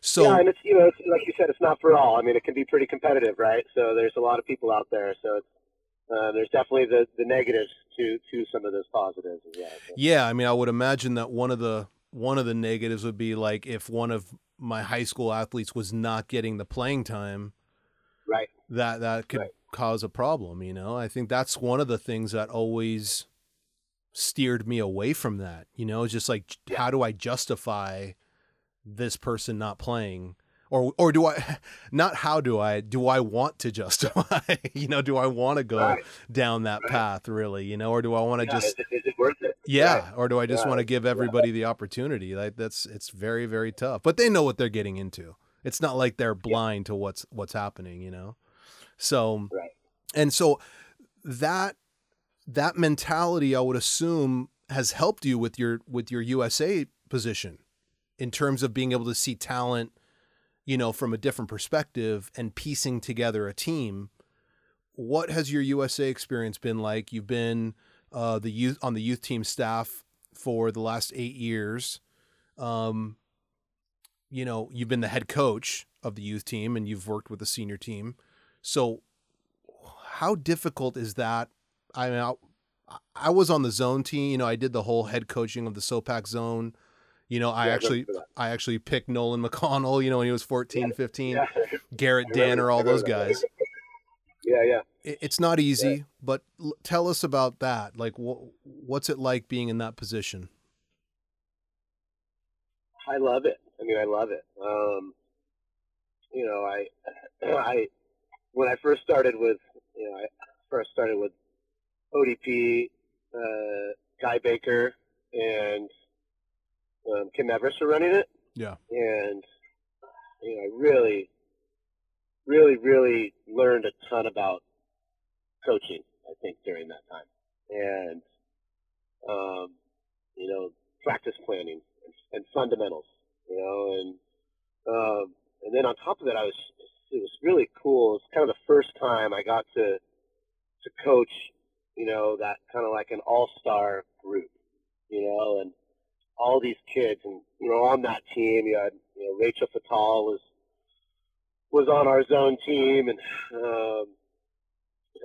A: So
B: yeah, and it's you know, it's, like you said, it's not for all. I mean, it can be pretty competitive, right? So there's a lot of people out there. So it's uh, there's definitely the, the negatives to to some of those positives as well. So.
A: Yeah, I mean, I would imagine that one of the one of the negatives would be like if one of my high school athletes was not getting the playing time,
B: right?
A: That that could
B: right.
A: cause a problem. You know, I think that's one of the things that always steered me away from that. You know, it's just like
B: Yeah.
A: how do I justify this person not playing? Or, or do I not how do I do I want to justify you know do I want to go
B: Right.
A: down that
B: Right.
A: path really you know or do I want to
B: Yeah,
A: just
B: is, it, is it worth it?
A: yeah, or do I just
B: Yeah.
A: want to give everybody the opportunity? Like that's it's very very tough. But they know what they're getting into. It's not like they're blind to what's what's happening, you know. So
B: Right.
A: and so that that mentality I would assume has helped you with your with your USA position in terms of being able to see talent, you know, from a different perspective and piecing together a team. What has your USA experience been like? You've been uh, the youth on the youth team staff for the last eight years. Um, you know, you've been the head coach of the youth team and you've worked with the senior team. So, how difficult is that? I mean, I, I was on the zone team. You know, I did the whole head coaching of the SOPAC zone. You know, I
B: Yeah,
A: actually. I actually picked Nolan McConnell. You know, when he was 14, 15,
B: Yeah.
A: Garrett Danner, all those guys
B: Yeah, yeah.
A: it- it's not easy, but l- tell us about that. Like, wh- what's it like being in that position?
B: I love it. I mean, I love it. Um, you know, I, I, when I first started with, you know, I first started with ODP, uh, Guy Baker and um, Kim Everest were running it,
A: Yeah,
B: and you know, I really, really, really learned a ton about coaching. I think during that time, and um, you know, practice planning and, and fundamentals. You know, and um, and then on top of that, I was it was really cool. It's kind of the first time I got to to coach. You know, that kind of like an all star group. You know, and all these kids, and you know, on that team, you had you know Rachel Fattal was was on our zone team, and um,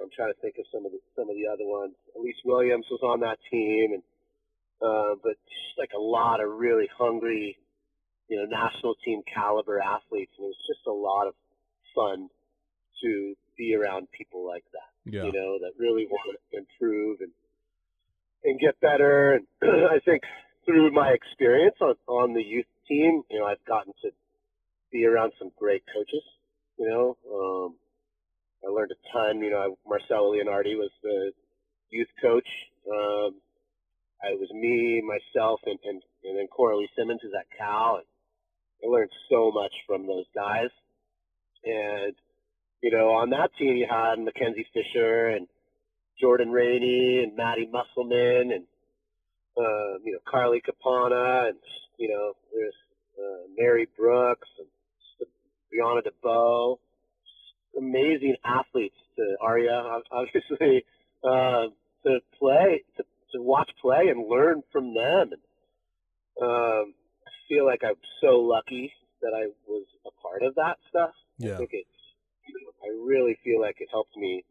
B: I'm trying to think of some of the some of the other ones. Elise Williams was on that team, and uh, but just like a lot of really hungry, you know, national team caliber athletes, and it was just a lot of fun to be around people like that
A: yeah,
B: you know, that really want to improve and and get better. And I think through my experience on on the youth team, you know, I've gotten to be around some great coaches. You know, um, I learned a ton. You know, Marcelo Leonardi was the youth coach. Um, it was me, myself, and, and, and then Coralie Simmons is at Cal. And I learned so much from those guys. And you know, on that team you had Makenzie Fischer and Jordan Raney and Maddie Musselman and um, you know Carly Capana and you know there's uh, Mary Brooks and Brianna DeBow, amazing athletes to Aria obviously uh, to play to, to watch play and learn from them. And um, I feel like I'm so lucky that I was a part of that stuff. I
A: yeah,
B: think it's, I really feel like it helped me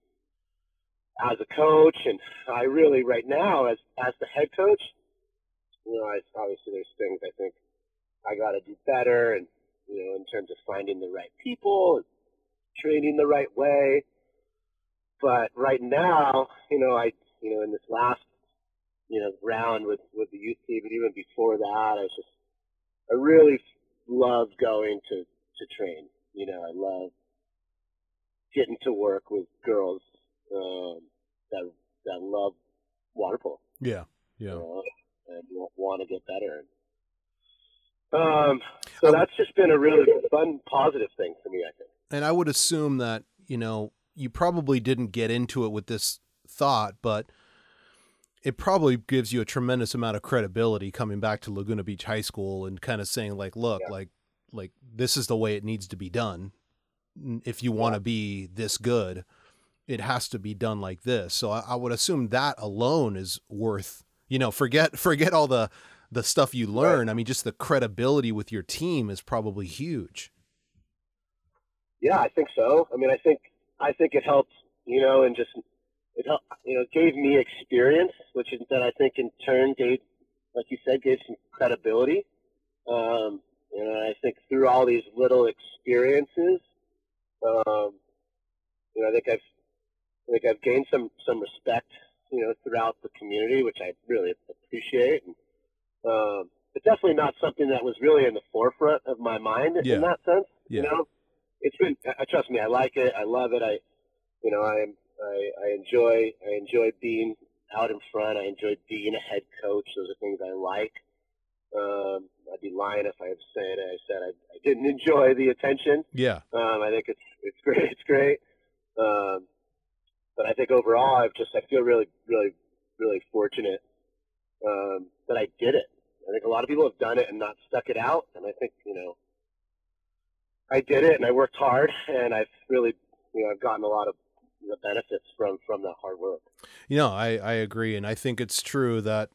B: as a coach, and I really right now as as the head coach, you know, I, obviously there's things I think I got to do better, and you know, in terms of finding the right people, and training the right way. But right now, you know, I you know in this last you know round with with the youth team, and even before that, I was just I really love going to to train. You know, I love getting to work with girls um, that that love water polo,
A: yeah,
B: you
A: yeah.
B: know, and want to get better. Um, so that's just been a really fun, positive thing for me. I think.
A: And I would assume that you know you probably didn't get into it with this thought, but it probably gives you a tremendous amount of credibility coming back to Laguna Beach High School and kind of saying like, look,
B: Yeah.
A: like like this is the way it needs to be done. If you want to be this good, it has to be done like this. So I, I would assume that alone is worth, you know, forget forget all the the stuff you learn. I mean, just the credibility with your team is probably huge.
B: Yeah, I think so. I mean, I think I think it helped, you know, and just it helped, you know gave me experience, which is that I think in turn gave, like you said, gave some credibility. Um, you know, I think through all these little experiences, um, you know, I think I've I think I've gained some some respect, you know, throughout the community, which I really appreciate. And, um, but definitely not something that was really in the forefront of my mind
A: Yeah.
B: in that sense.
A: Yeah.
B: You know, it's been. uh, Trust me, I like it. I love it. I, you know, I am. I, I enjoy. I enjoy being out in front. I enjoy being a head coach. Those are things I like. Um, I'd be lying if I saying I said I, I didn't enjoy the attention.
A: Yeah.
B: Um, I think it's it's great. It's great. Um, but I think overall, I've just I feel really, really, really fortunate um, that I did it. I think a lot of people have done it and not stuck it out, and I think you know I did it and I worked hard, and I've really you know I've gotten a lot of the benefits from from that hard work.
A: You know, I, I agree. And I think it's true that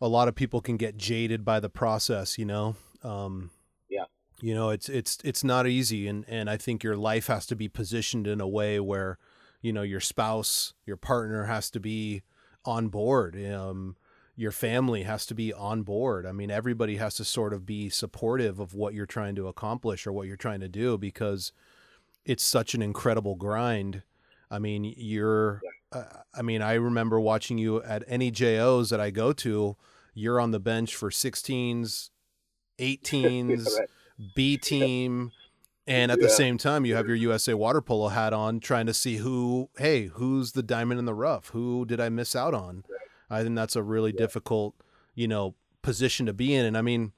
A: a lot of people can get jaded by the process, you know? Um,
B: Yeah.
A: You know, it's, it's, it's not easy. And, and I think your life has to be positioned in a way where, you know, your spouse, your partner has to be on board. Um, your family has to be on board. I mean, everybody has to sort of be supportive of what you're trying to accomplish or what you're trying to do because it's such an incredible grind. I mean, you're, uh, I mean, I remember watching you at any JOs that I go to, you're on the bench for 16s, 18s,
B: right.
A: B team. And at the same time, you have your USA water polo hat on, trying to see who, hey, who's the diamond in the rough? Who did I miss out on? I think that's a really difficult, you know, position to be in. And I mean,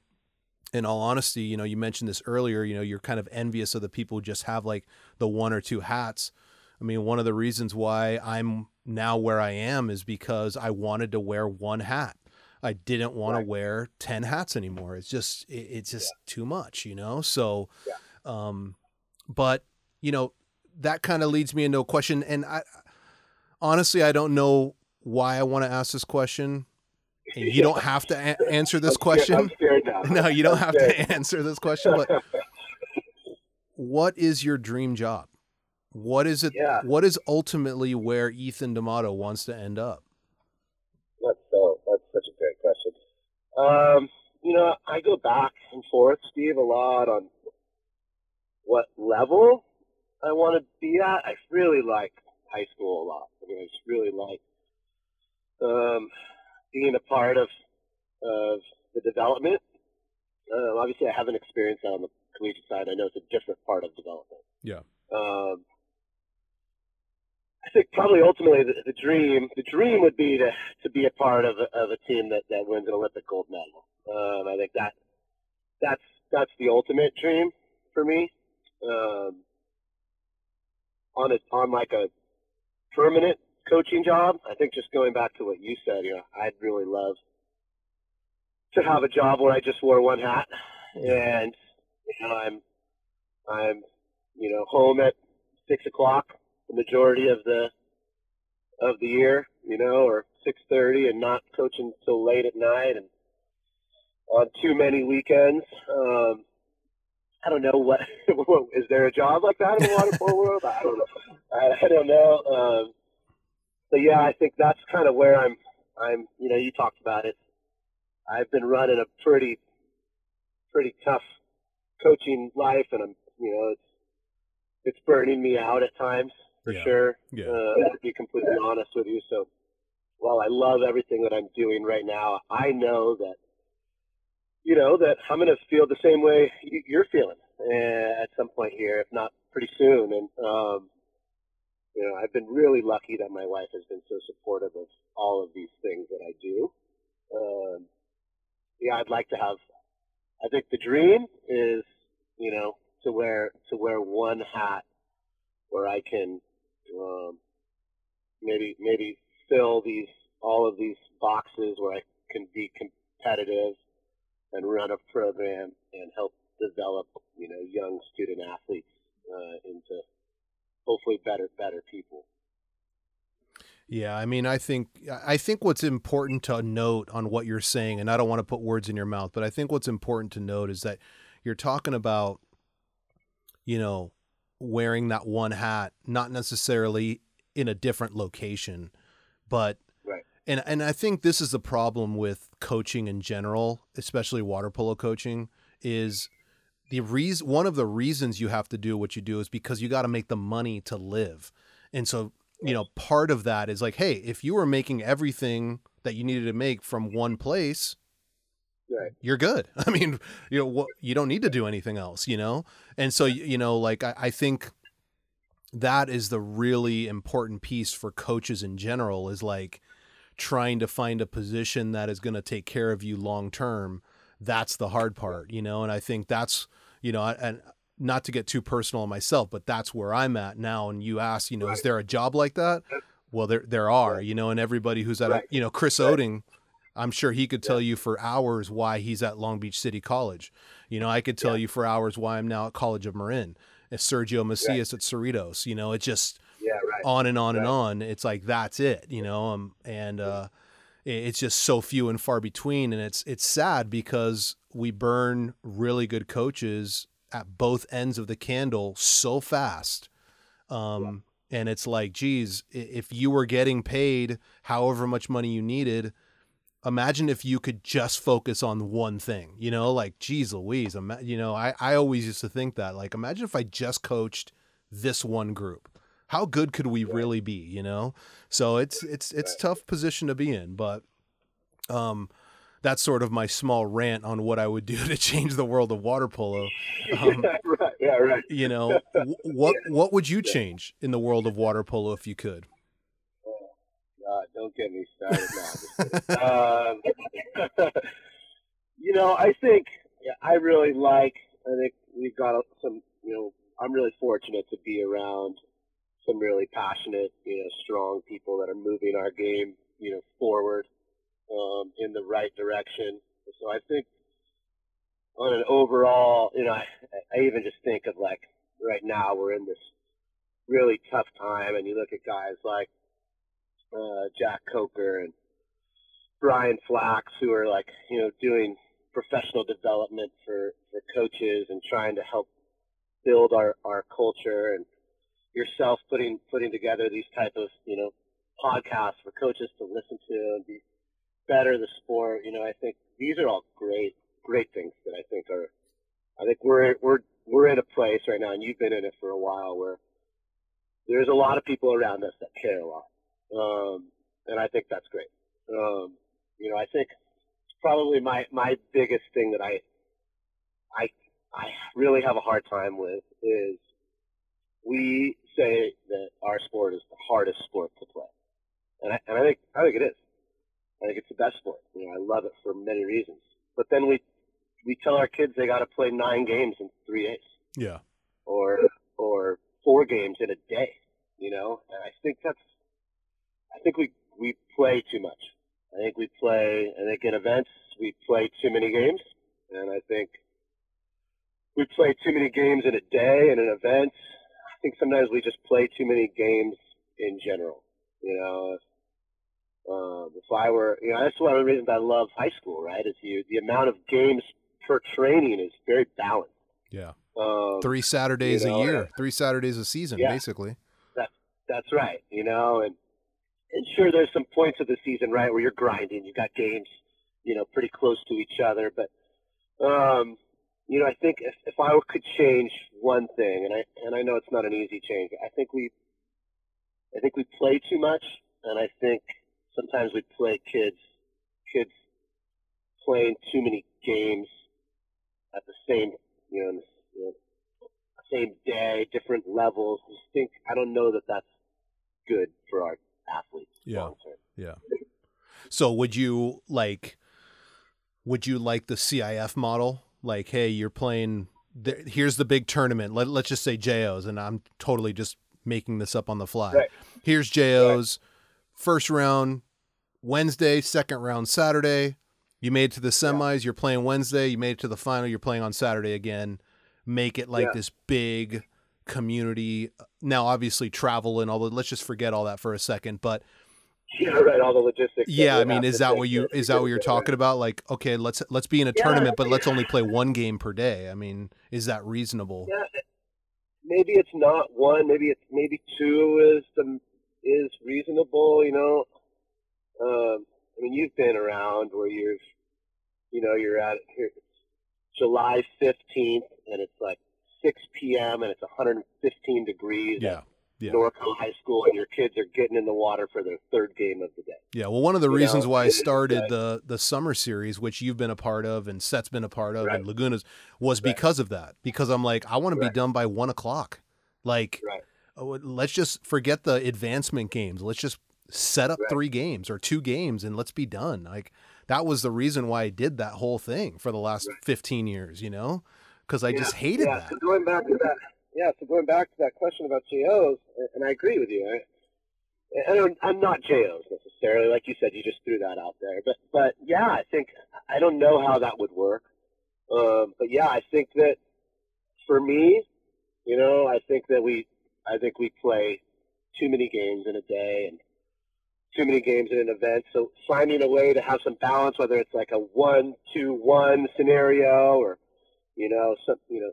A: in all honesty, you know, you mentioned this earlier, you know, you're kind of envious of the people who just have like the one or two hats. I mean, one of the reasons why I'm now where I am is because I wanted to wear one hat. I didn't want
B: Right.
A: to wear 10 hats anymore. It's just, it, it's just too much, you know? So,
B: Yeah.
A: Um, but, you know, that kind of leads me into a question. And I, honestly, I don't know why I want to ask this question. And you don't have to a- answer this question.
B: I'm scared now.
A: No, you don't have to answer this question, but what is your dream job? What is it?
B: Yeah.
A: What is ultimately where Ethan Damato wants to end up?
B: That's so. That's such a great question. Um, you know, I go back and forth, Steve, a lot on what level I want to be at. I really like high school a lot. I mean, I just really like um, being a part of of the development. Um, obviously, I haven't experienced that on the collegiate side. I know it's a different part of development.
A: Yeah.
B: Um, I think probably ultimately the, the dream the dream would be to, to be a part of a, of a team that, that wins an Olympic gold medal. Um, I think that that's that's the ultimate dream for me. Um, on a on like a permanent coaching job, I think just going back to what you said, you know, I'd really love to have a job where I just wore one hat and you know I'm I'm you know home at six o'clock the majority of the of the year, you know, or six thirty, and not coaching till late at night, and on too many weekends. Um, I don't know what, what is there a job like that in the water polo world? I don't know. I, I don't know. Um, but yeah, I think that's kind of where I'm. I'm. You know, you talked about it. I've been running a pretty, pretty tough coaching life, and I'm. You know, it's it's burning me out at times for
A: Yeah.
B: sure.
A: Yeah.
B: Uh, to be completely honest with you, so while I love everything that I'm doing right now, I know that you know that I'm going to feel the same way you- you're feeling uh, at some point here, if not pretty soon. And um, you know, I've been really lucky that my wife has been so supportive of all of these things that I do. Um, yeah, I'd like to have. I think the dream is, you know, to wear to wear one hat where I can um, maybe maybe fill these all of these boxes where I can be competitive and run a program and help develop you know young student athletes uh, into hopefully better better people.
A: Yeah, I mean, I think I think what's important to note on what you're saying, and I don't want to put words in your mouth, but I think what's important to note is that you're talking about, you know, wearing that one hat, not necessarily in a different location. But. And and I think this is the problem with coaching in general, especially water polo coaching, is the reason one of the reasons you have to do what you do is because you got to make the money to live. And so, you know, part of that is like, hey, if you were making everything that you needed to make from one place,
B: Right.
A: you're good. I mean, you know, what you don't need to do anything else, you know? And so, you know, like I, I think that is the really important piece for coaches in general is like trying to find a position that is going to take care of you long term. That's the hard part, you know? And I think that's, you know, and not to get too personal on myself, but that's where I'm at now. And you ask, you know, is there a job like that? Well, there there are,
B: Right.
A: you know, and everybody who's at,
B: Right.
A: a, you know, Chris
B: Right.
A: Oding, I'm sure he could tell you for hours why he's at Long Beach City College. You know, I could tell
B: Yeah.
A: you for hours why I'm now at College of Marin. It's Sergio Macias at Cerritos. You know, it just
B: Yeah, right.
A: on and on and on. It's like that's it, you know. Um, and uh, it's just so few and far between, and it's it's sad because we burn really good coaches at both ends of the candle so fast. Um, and it's like, geez, if you were getting paid however much money you needed, imagine if you could just focus on one thing, you know, like, geez Louise, you know, I, I always used to think that, like, imagine if I just coached this one group. How good could we really be, you know? So it's, it's, it's tough position to be in, but, um, that's sort of my small rant on what I would do to change the world of water polo. Um,
B: yeah, right. Yeah, right.
A: you know, wh- what, what would you change in the world of water polo if you could?
B: God, don't get me started now. um, you know, I think yeah, I really like. I think we've got some. You know, I'm really fortunate to be around some really passionate, you know, strong people that are moving our game, you know, forward um, in the right direction. So I think on an overall, you know, I, I even just think of like right now we're in this really tough time, and you look at guys like uh, Jack Coker and Brian Flax, who are like you know doing professional development for for coaches and trying to help build our our culture, and yourself putting putting together these type of you know podcasts for coaches to listen to and be better the sport. You know, I think these are all great great things that I think are. I think we're we're we're in a place right now, and you've been in it for a while, where there's a lot of people around us that care a lot um, and I think that's great. Um, you know, I think probably my my biggest thing that I I I really have a hard time with is we say that our sport is the hardest sport to play, and I, and I think I think it is. I think it's the best sport. You know, I love it for many reasons. But then we we tell our kids they got to play nine games in three days
A: Yeah.
B: or or four games in a day, you know. And I think that's I think we we play too much. I think we play. I think in events we play too many games, and I think we play too many games in a day. And in events, I think sometimes we just play too many games in general. You know, um, if I were, you know, that's one of the reasons I love high school. Right, is you the amount of games per training is very balanced.
A: Yeah.
B: Um,
A: Three Saturdays
B: you know,
A: a year,
B: uh,
A: three Saturdays a season,
B: Yeah.
A: basically.
B: That's right. You know, and and sure, there's some points of the season, right, where you're grinding. You've got games, you know, pretty close to each other. But, um, you know, I think if if I could change one thing, and I and I know it's not an easy change, I think we, I think we play too much, and I think sometimes we play kids, kids playing too many games at the same, you know, you know same day, different levels. I just think I don't know that that's good for our athletes
A: Yeah. Yeah. So would you like would you like the CIF model? Like, hey, you're playing there, here's the big tournament. Let, let's just say JOs and I'm totally just making this up on the fly.
B: Right.
A: Here's JOs first round Wednesday, second round Saturday. You made it to the semis, you're playing Wednesday, you made it to the final, you're playing on Saturday again. Make it like
B: Yeah.
A: this big community. Now obviously travel and all the let's just forget all that for a second, but
B: Yeah, right. All the logistics.
A: yeah, I mean, is that what you is that what you're talking about? Like, okay, let's let's be in a
B: Yeah.
A: tournament, but let's only play one game per day. I mean, is that reasonable?
B: Yeah, maybe it's not one. Maybe it's maybe two is the is reasonable. You know, um, I mean, you've been around where you've, you know, you're at here, July 15th, and it's like 6 p.m. and it's 115 degrees.
A: Yeah. Yeah.
B: Norco High School, and your kids are getting in the water for their third game of the day.
A: Yeah, well, one of the
B: You
A: reasons
B: know,
A: why I started the the summer series, which you've been a part of, and Seth's been a part of,
B: Right.
A: and Laguna's, was
B: Right.
A: because of that. Because I'm like, I want to be done by one o'clock. Like,
B: Right.
A: oh, let's just forget the advancement games. Let's just set up
B: Right.
A: three games or two games, and let's be done. Like, that was the reason why I did that whole thing for the last
B: Right.
A: 15 years. You know, because I
B: Yeah,
A: just hated
B: yeah,
A: that.
B: So going back to that, yeah. So going back to that question about JOs, and I agree with you. I, don't, I'm not JOs necessarily, like you said. You just threw that out there, but but yeah, I think I don't know how that would work. Um, but yeah, I think that for me, you know, I think that we, I think we play too many games in a day and too many games in an event. So finding a way to have some balance, whether it's like a one-two-one scenario or you know, some, you know,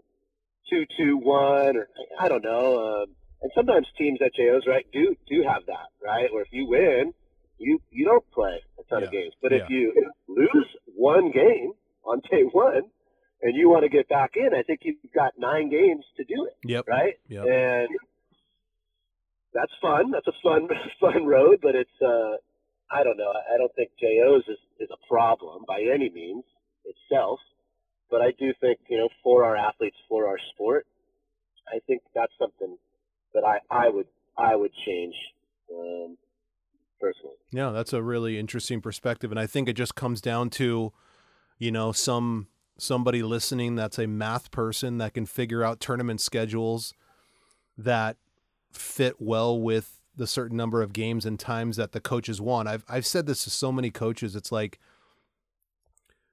B: two two one or I don't know. Um, and sometimes teams at JOs right do do have that right, where if you win, you you don't play a ton of games. But
A: Yeah.
B: if you lose one game on day one and you want to get back in, I think you've got nine games to do it,
A: Yep.
B: right?
A: Yep.
B: And that's fun. That's a fun fun road, but it's uh, I don't know. I don't think JOs is is a problem by any means itself but I do think you know for our athletes, for our sport, I think that's something that I, I would I would change um, personally.
A: Yeah, that's a really interesting perspective, and I think it just comes down to, you know, some somebody listening that's a math person that can figure out tournament schedules that fit well with the certain number of games and times that the coaches want. I've I've said this to so many coaches. It's like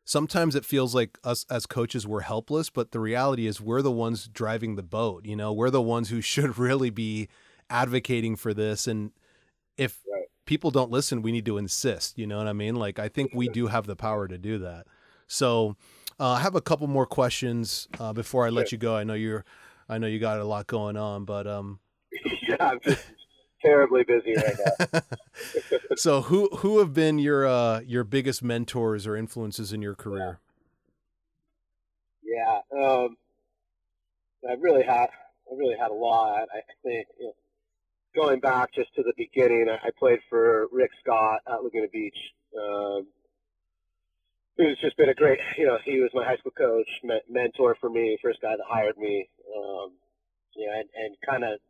A: sometimes it feels like us as coaches we're helpless, but the reality is we're the ones driving the boat. You know, we're the ones who should really be advocating for this and if
B: Right.
A: people don't listen, we need to insist. You know what I mean? Like I think we do have the power to do that. So uh, I have a couple more questions uh, before I let
B: Sure.
A: you go. I know you're, I know you got a lot going on, but um,
B: yeah, I'm just terribly busy right now.
A: so who who have been your uh, your biggest mentors or influences in your career?
B: Yeah, um, I've really had I really had a lot. I, I think you know, going back just to the beginning, I, I played for Rick Scott at Laguna Beach. Um, who's just been a great, you know, he was my high school coach, me- mentor for me, first guy that hired me. Um, yeah, and, and kind of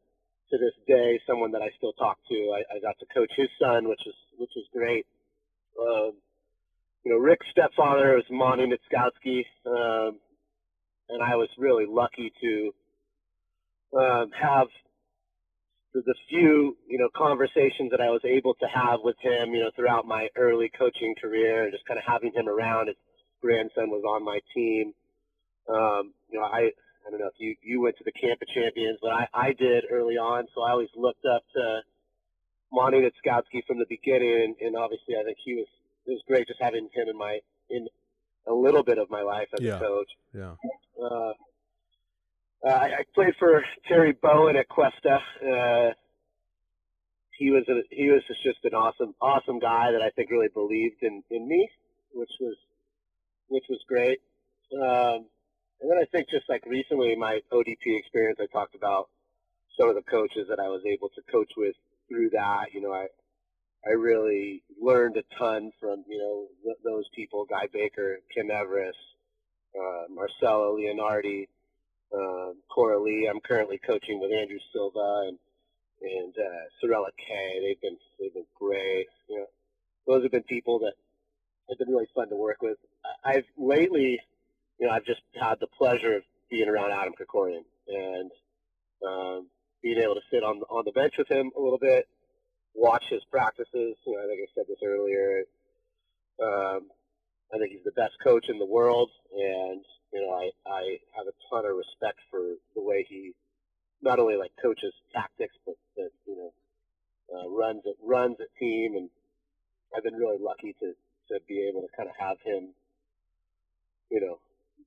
B: to this day, someone that I still talk to. I, I got to coach his son, which was which was great. Um, you know, Rick's stepfather was Monte Nitzkowski, um, and I was really lucky to um, have the, the few you know conversations that I was able to have with him, you know, throughout my early coaching career, and just kind of having him around. His grandson was on my team. Um, you know, I I don't know if you you went to the Camp of Champions, but I I did early on, so I always looked up to Monte Nitzkowski from the beginning, and, and obviously I think he was it was great just having him in my in a little bit of my life as
A: Yeah.
B: a coach.
A: Yeah.
B: Uh, uh, I, I played for Terry Bowen at Cuesta. Uh, he was a, he was just an awesome awesome guy that I think really believed in in me, which was which was great. Um, and then I think just like recently my ODP experience, I talked about some of the coaches that I was able to coach with through that. You know, I I really learned a ton from you know th- those people: Guy Baker, Kim Everest, uh, Marcelo Leonardi, um, Coralie. I'm currently coaching with Andrew Silva and and uh, Sorella Kay. They've been they've been great. You know, those have been people that have been really fun to work with. I've lately, you know, I've just had the pleasure of being around Adam Krikorian and um, being able to sit on on the bench with him a little bit, watch his practices. You know, I think I said this earlier. Um, I think he's the best coach in the world, and you know, I I have a ton of respect for the way he not only like coaches tactics, but that you know uh, runs it runs a team, and I've been really lucky to to be able to kind of have him, you know,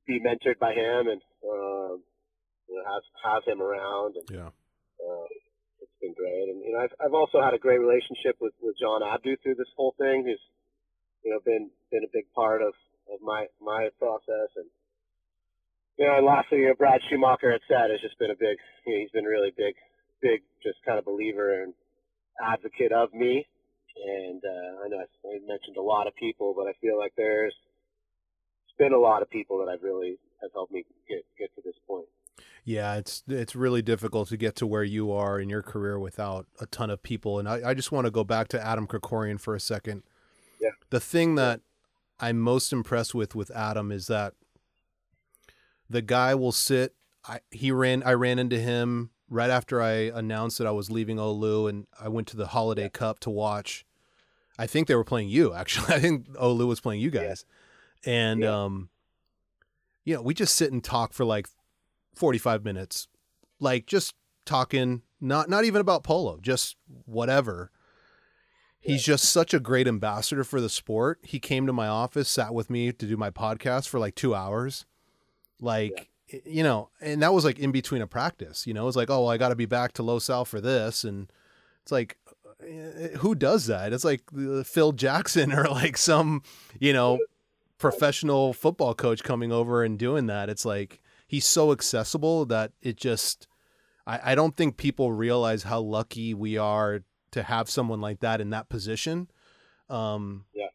B: be mentored by him, and um, you know have have him around, and
A: Yeah.
B: uh, it's been great. And you know, I've I've also had a great relationship with with John Abdu through this whole thing. Who's you know been been a big part of of my my process and. You know, and lastly, you know, Brad Schumacher had said has just been a big. You know, he's been really big, big, just kind of believer and advocate of me. And uh, I know I, I mentioned a lot of people, but I feel like there's been a lot of people that I've really have helped me get get to this point.
A: Yeah, it's it's really difficult to get to where you are in your career without a ton of people. And I, I just want to go back to Adam Krikorian for a second.
B: Yeah.
A: The thing that I'm most impressed with with Adam is that the guy will sit. I he ran. I ran into him right after I announced that I was leaving Olu, and I went to the Holiday yeah. Cup to watch. I think they were playing you actually. I think Olu was playing you guys, yeah. And yeah. um, you know, we just sit and talk for like 45 minutes, like just talking, not not even about polo, just whatever. He's just such a great ambassador for the sport. He came to my office, sat with me to do my podcast for like two hours. Like, yeah. you know, and that was like in between a practice, you know, it's like, oh, well, I got to be back to Los Al for this. And it's like, uh, who does that? It's like Phil Jackson or like some, you know, professional football coach coming over and doing that. It's like he's so accessible that it just I, I don't think people realize how lucky we are to have someone like that in that position. Um,
B: yeah.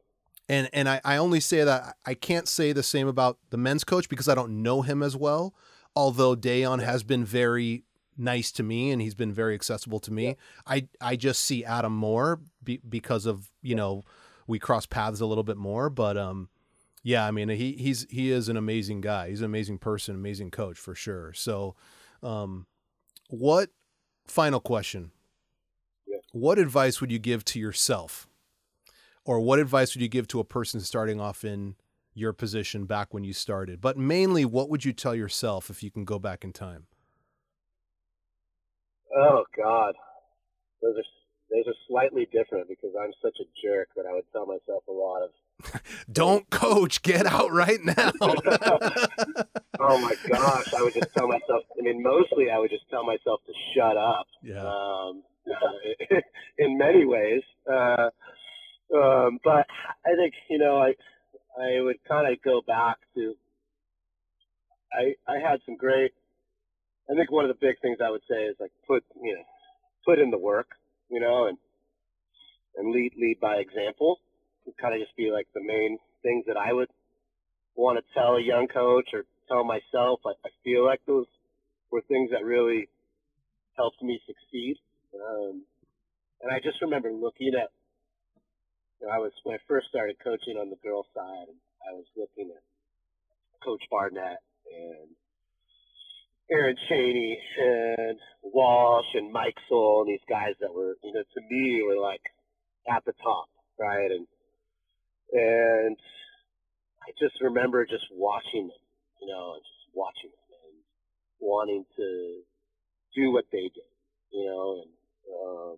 A: And and I, I only say that I can't say the same about the men's coach because I don't know him as well. Although Dejan has been very nice to me and he's been very accessible to me. Yeah. I I just see Adam more be, because of you know we cross paths a little bit more. But um, yeah, I mean he he's he is an amazing guy. He's an amazing person, amazing coach for sure. So, um, what final question?
B: Yeah.
A: What advice would you give to yourself, or what advice would you give to a person starting off in your position back when you started? But mainly, what would you tell yourself if you can go back in time?
B: Oh God, those are those are slightly different because I'm such a jerk that I would tell myself a lot of
A: don't coach, get out right now.
B: oh my gosh, I would just tell myself. I mean, mostly I would just tell myself to shut up.
A: Yeah.
B: Um, uh, in many ways, uh, um, but I think you know I I would kind of go back to. I I had some great. I think one of the big things I would say is like put you know put in the work, you know, and and lead lead by example would kind of just be like the main things that I would want to tell a young coach or tell myself. I, I feel like those were things that really helped me succeed. Um, and I just remember looking at, you know, I was, when I first started coaching on the girls side, I was looking at Coach Barnett and Aaron Cheney and Walsh and Mike Soul and these guys that were, you know, to me were like at the top, right? And and I just remember just watching them, you know, and just watching them and wanting to do what they did, you know, and um,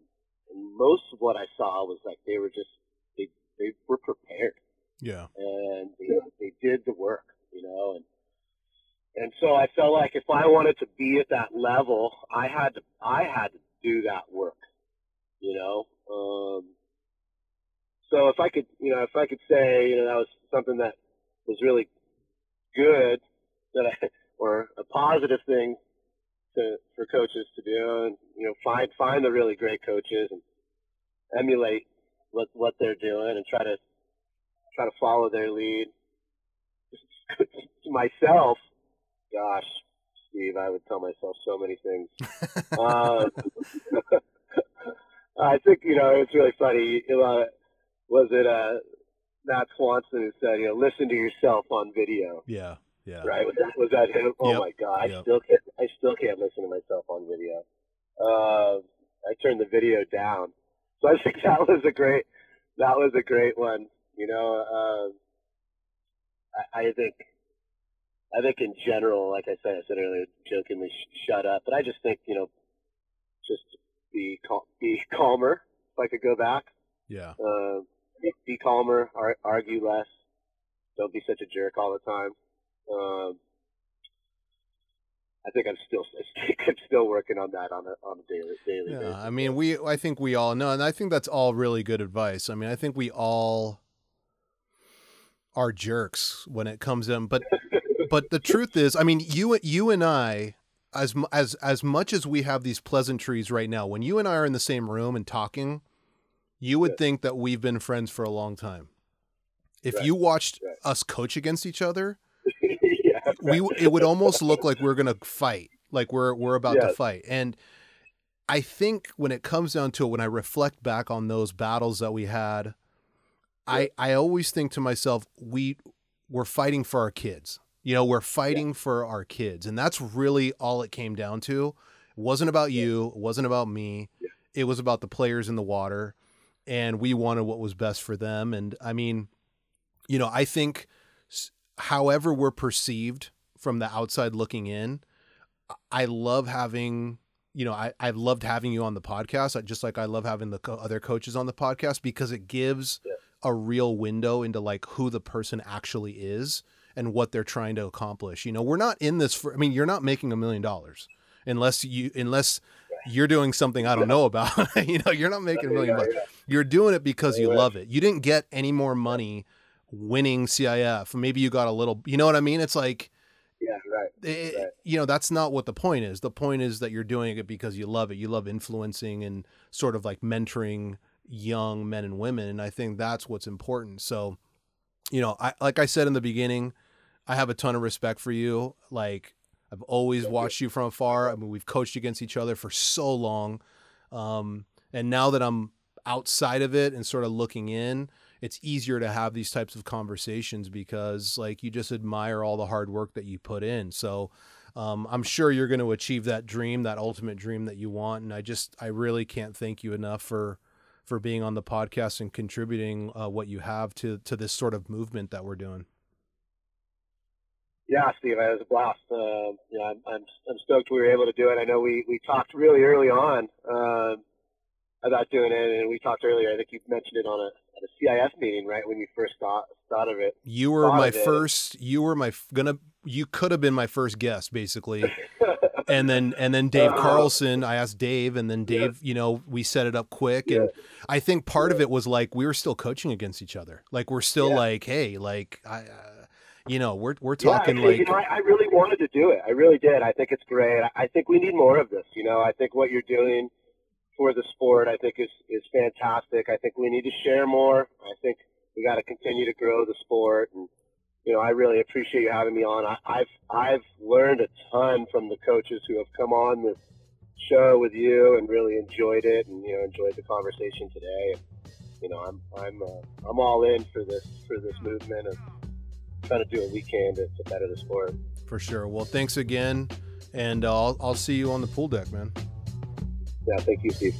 B: and most of what I saw was like they were just they they were prepared,
A: yeah,
B: and they they did the work, you know, and and so I felt like if I wanted to be at that level, I had to I had to do that work, you know. Um, so if I could, you know, if I could say, you know, that was something that was really good that I, or a positive thing to, for coaches to do and, you know, find, find the really great coaches and emulate what, what they're doing and try to, try to follow their lead. to myself, gosh, Steve, I would tell myself so many things. um, I think, you know, it's really funny. Was it uh, Matt Swanson who said, you know, listen to yourself on video.
A: Yeah, yeah.
B: Right? Was that, was that him? Oh
A: yep.
B: my god, I still can't. I still can't listen to myself on video. Uh, I turned the video down. So I think that was a great. That was a great one. You know, um, I, I think. I think in general, like I said, I said earlier, jokingly, sh- shut up. But I just think, you know, just be cal- be calmer. If I could go back,
A: yeah.
B: Uh, be calmer, ar- argue less. Don't be such a jerk all the time. Um, I think I'm still I'm still working on that on a on a daily daily
A: Yeah,
B: basis.
A: I mean, we I think we all know, and I think that's all really good advice. I mean, I think we all are jerks when it comes in, but but the truth is, I mean, you you and I, as as as much as we have these pleasantries right now, when you and I are in the same room and talking, you would
B: Yeah.
A: think that we've been friends for a long time. If
B: Right,
A: you watched
B: right.
A: us coach against each other,
B: yeah,
A: we it would almost look like we're gonna fight, like we're we're about to fight. And I think when it comes down to it, when I reflect back on those battles that we had, I I always think to myself, we we're fighting for our kids. You know, we're fighting for our kids, and that's really all it came down to. It wasn't about you. It wasn't about me.
B: Yeah.
A: It was about the players in the water, and we wanted what was best for them. And I mean, you know, I think however we're perceived from the outside looking in, I love having, you know, I, I've loved having you on the podcast, just like I love having the co- other coaches on the podcast because it gives
B: Yeah.
A: a real window into like who the person actually is and what they're trying to accomplish. You know, we're not in this for, I mean, you're not making a million dollars unless you, unless you're doing something I don't know about. you know, you're not making a million bucks. You're doing it because you love it. You didn't get any more money winning CIF. Maybe you got a little, you know what I mean? It's like,
B: yeah, right.
A: it,
B: Right.
A: you know, that's not what the point is. The point is that you're doing it because you love it. You love influencing and sort of like mentoring young men and women. And I think that's what's important. So, you know, I, like I said in the beginning, I have a ton of respect for you. Like I've always watched you from afar. I mean, we've coached against each other for so long. Um, and now that I'm outside of it and sort of looking in, it's easier to have these types of conversations because like you just admire all the hard work that you put in. So um, I'm sure you're going to achieve that dream, that ultimate dream that you want. And I just, I really can't thank you enough for, for being on the podcast and contributing uh, what you have to, to this sort of movement that we're doing.
B: Yeah, Steve, it was a blast. Uh, you know, I'm, I'm I'm stoked we were able to do it. I know we we talked really early on um, about doing it, and we talked earlier. I think you mentioned it on a at a CIF meeting, right when you first thought thought of it.
A: You were my first, you were my f- gonna, you could have been my first guest basically. and then and then Dave
B: Uh,
A: Carlson, I asked Dave, and then
B: Yeah.
A: Dave, you know, we set it up quick,
B: Yeah.
A: and I think part of it was like we were still coaching against each other, like we're still
B: Yeah.
A: like, hey, like I, uh, you know, we're we're
B: Yeah,
A: talking
B: actually,
A: like,
B: you know, I, I really wanted to do it. I really did. I think it's great. I, I think we need more of this. You know, I think what you're doing for the sport, I think is is fantastic. I think we need to share more. I think we got to continue to grow the sport, and you know, I really appreciate you having me on. I, I've I've learned a ton from the coaches who have come on this show with you and really enjoyed it, and you know, enjoyed the conversation today. And, you know, I'm I'm uh, I'm all in for this for this movement of trying to do what we can to, to better the sport.
A: for sure. Well, thanks again, and uh, I'll I'll see you on the pool deck, man.
B: Yeah, thank you, Steve.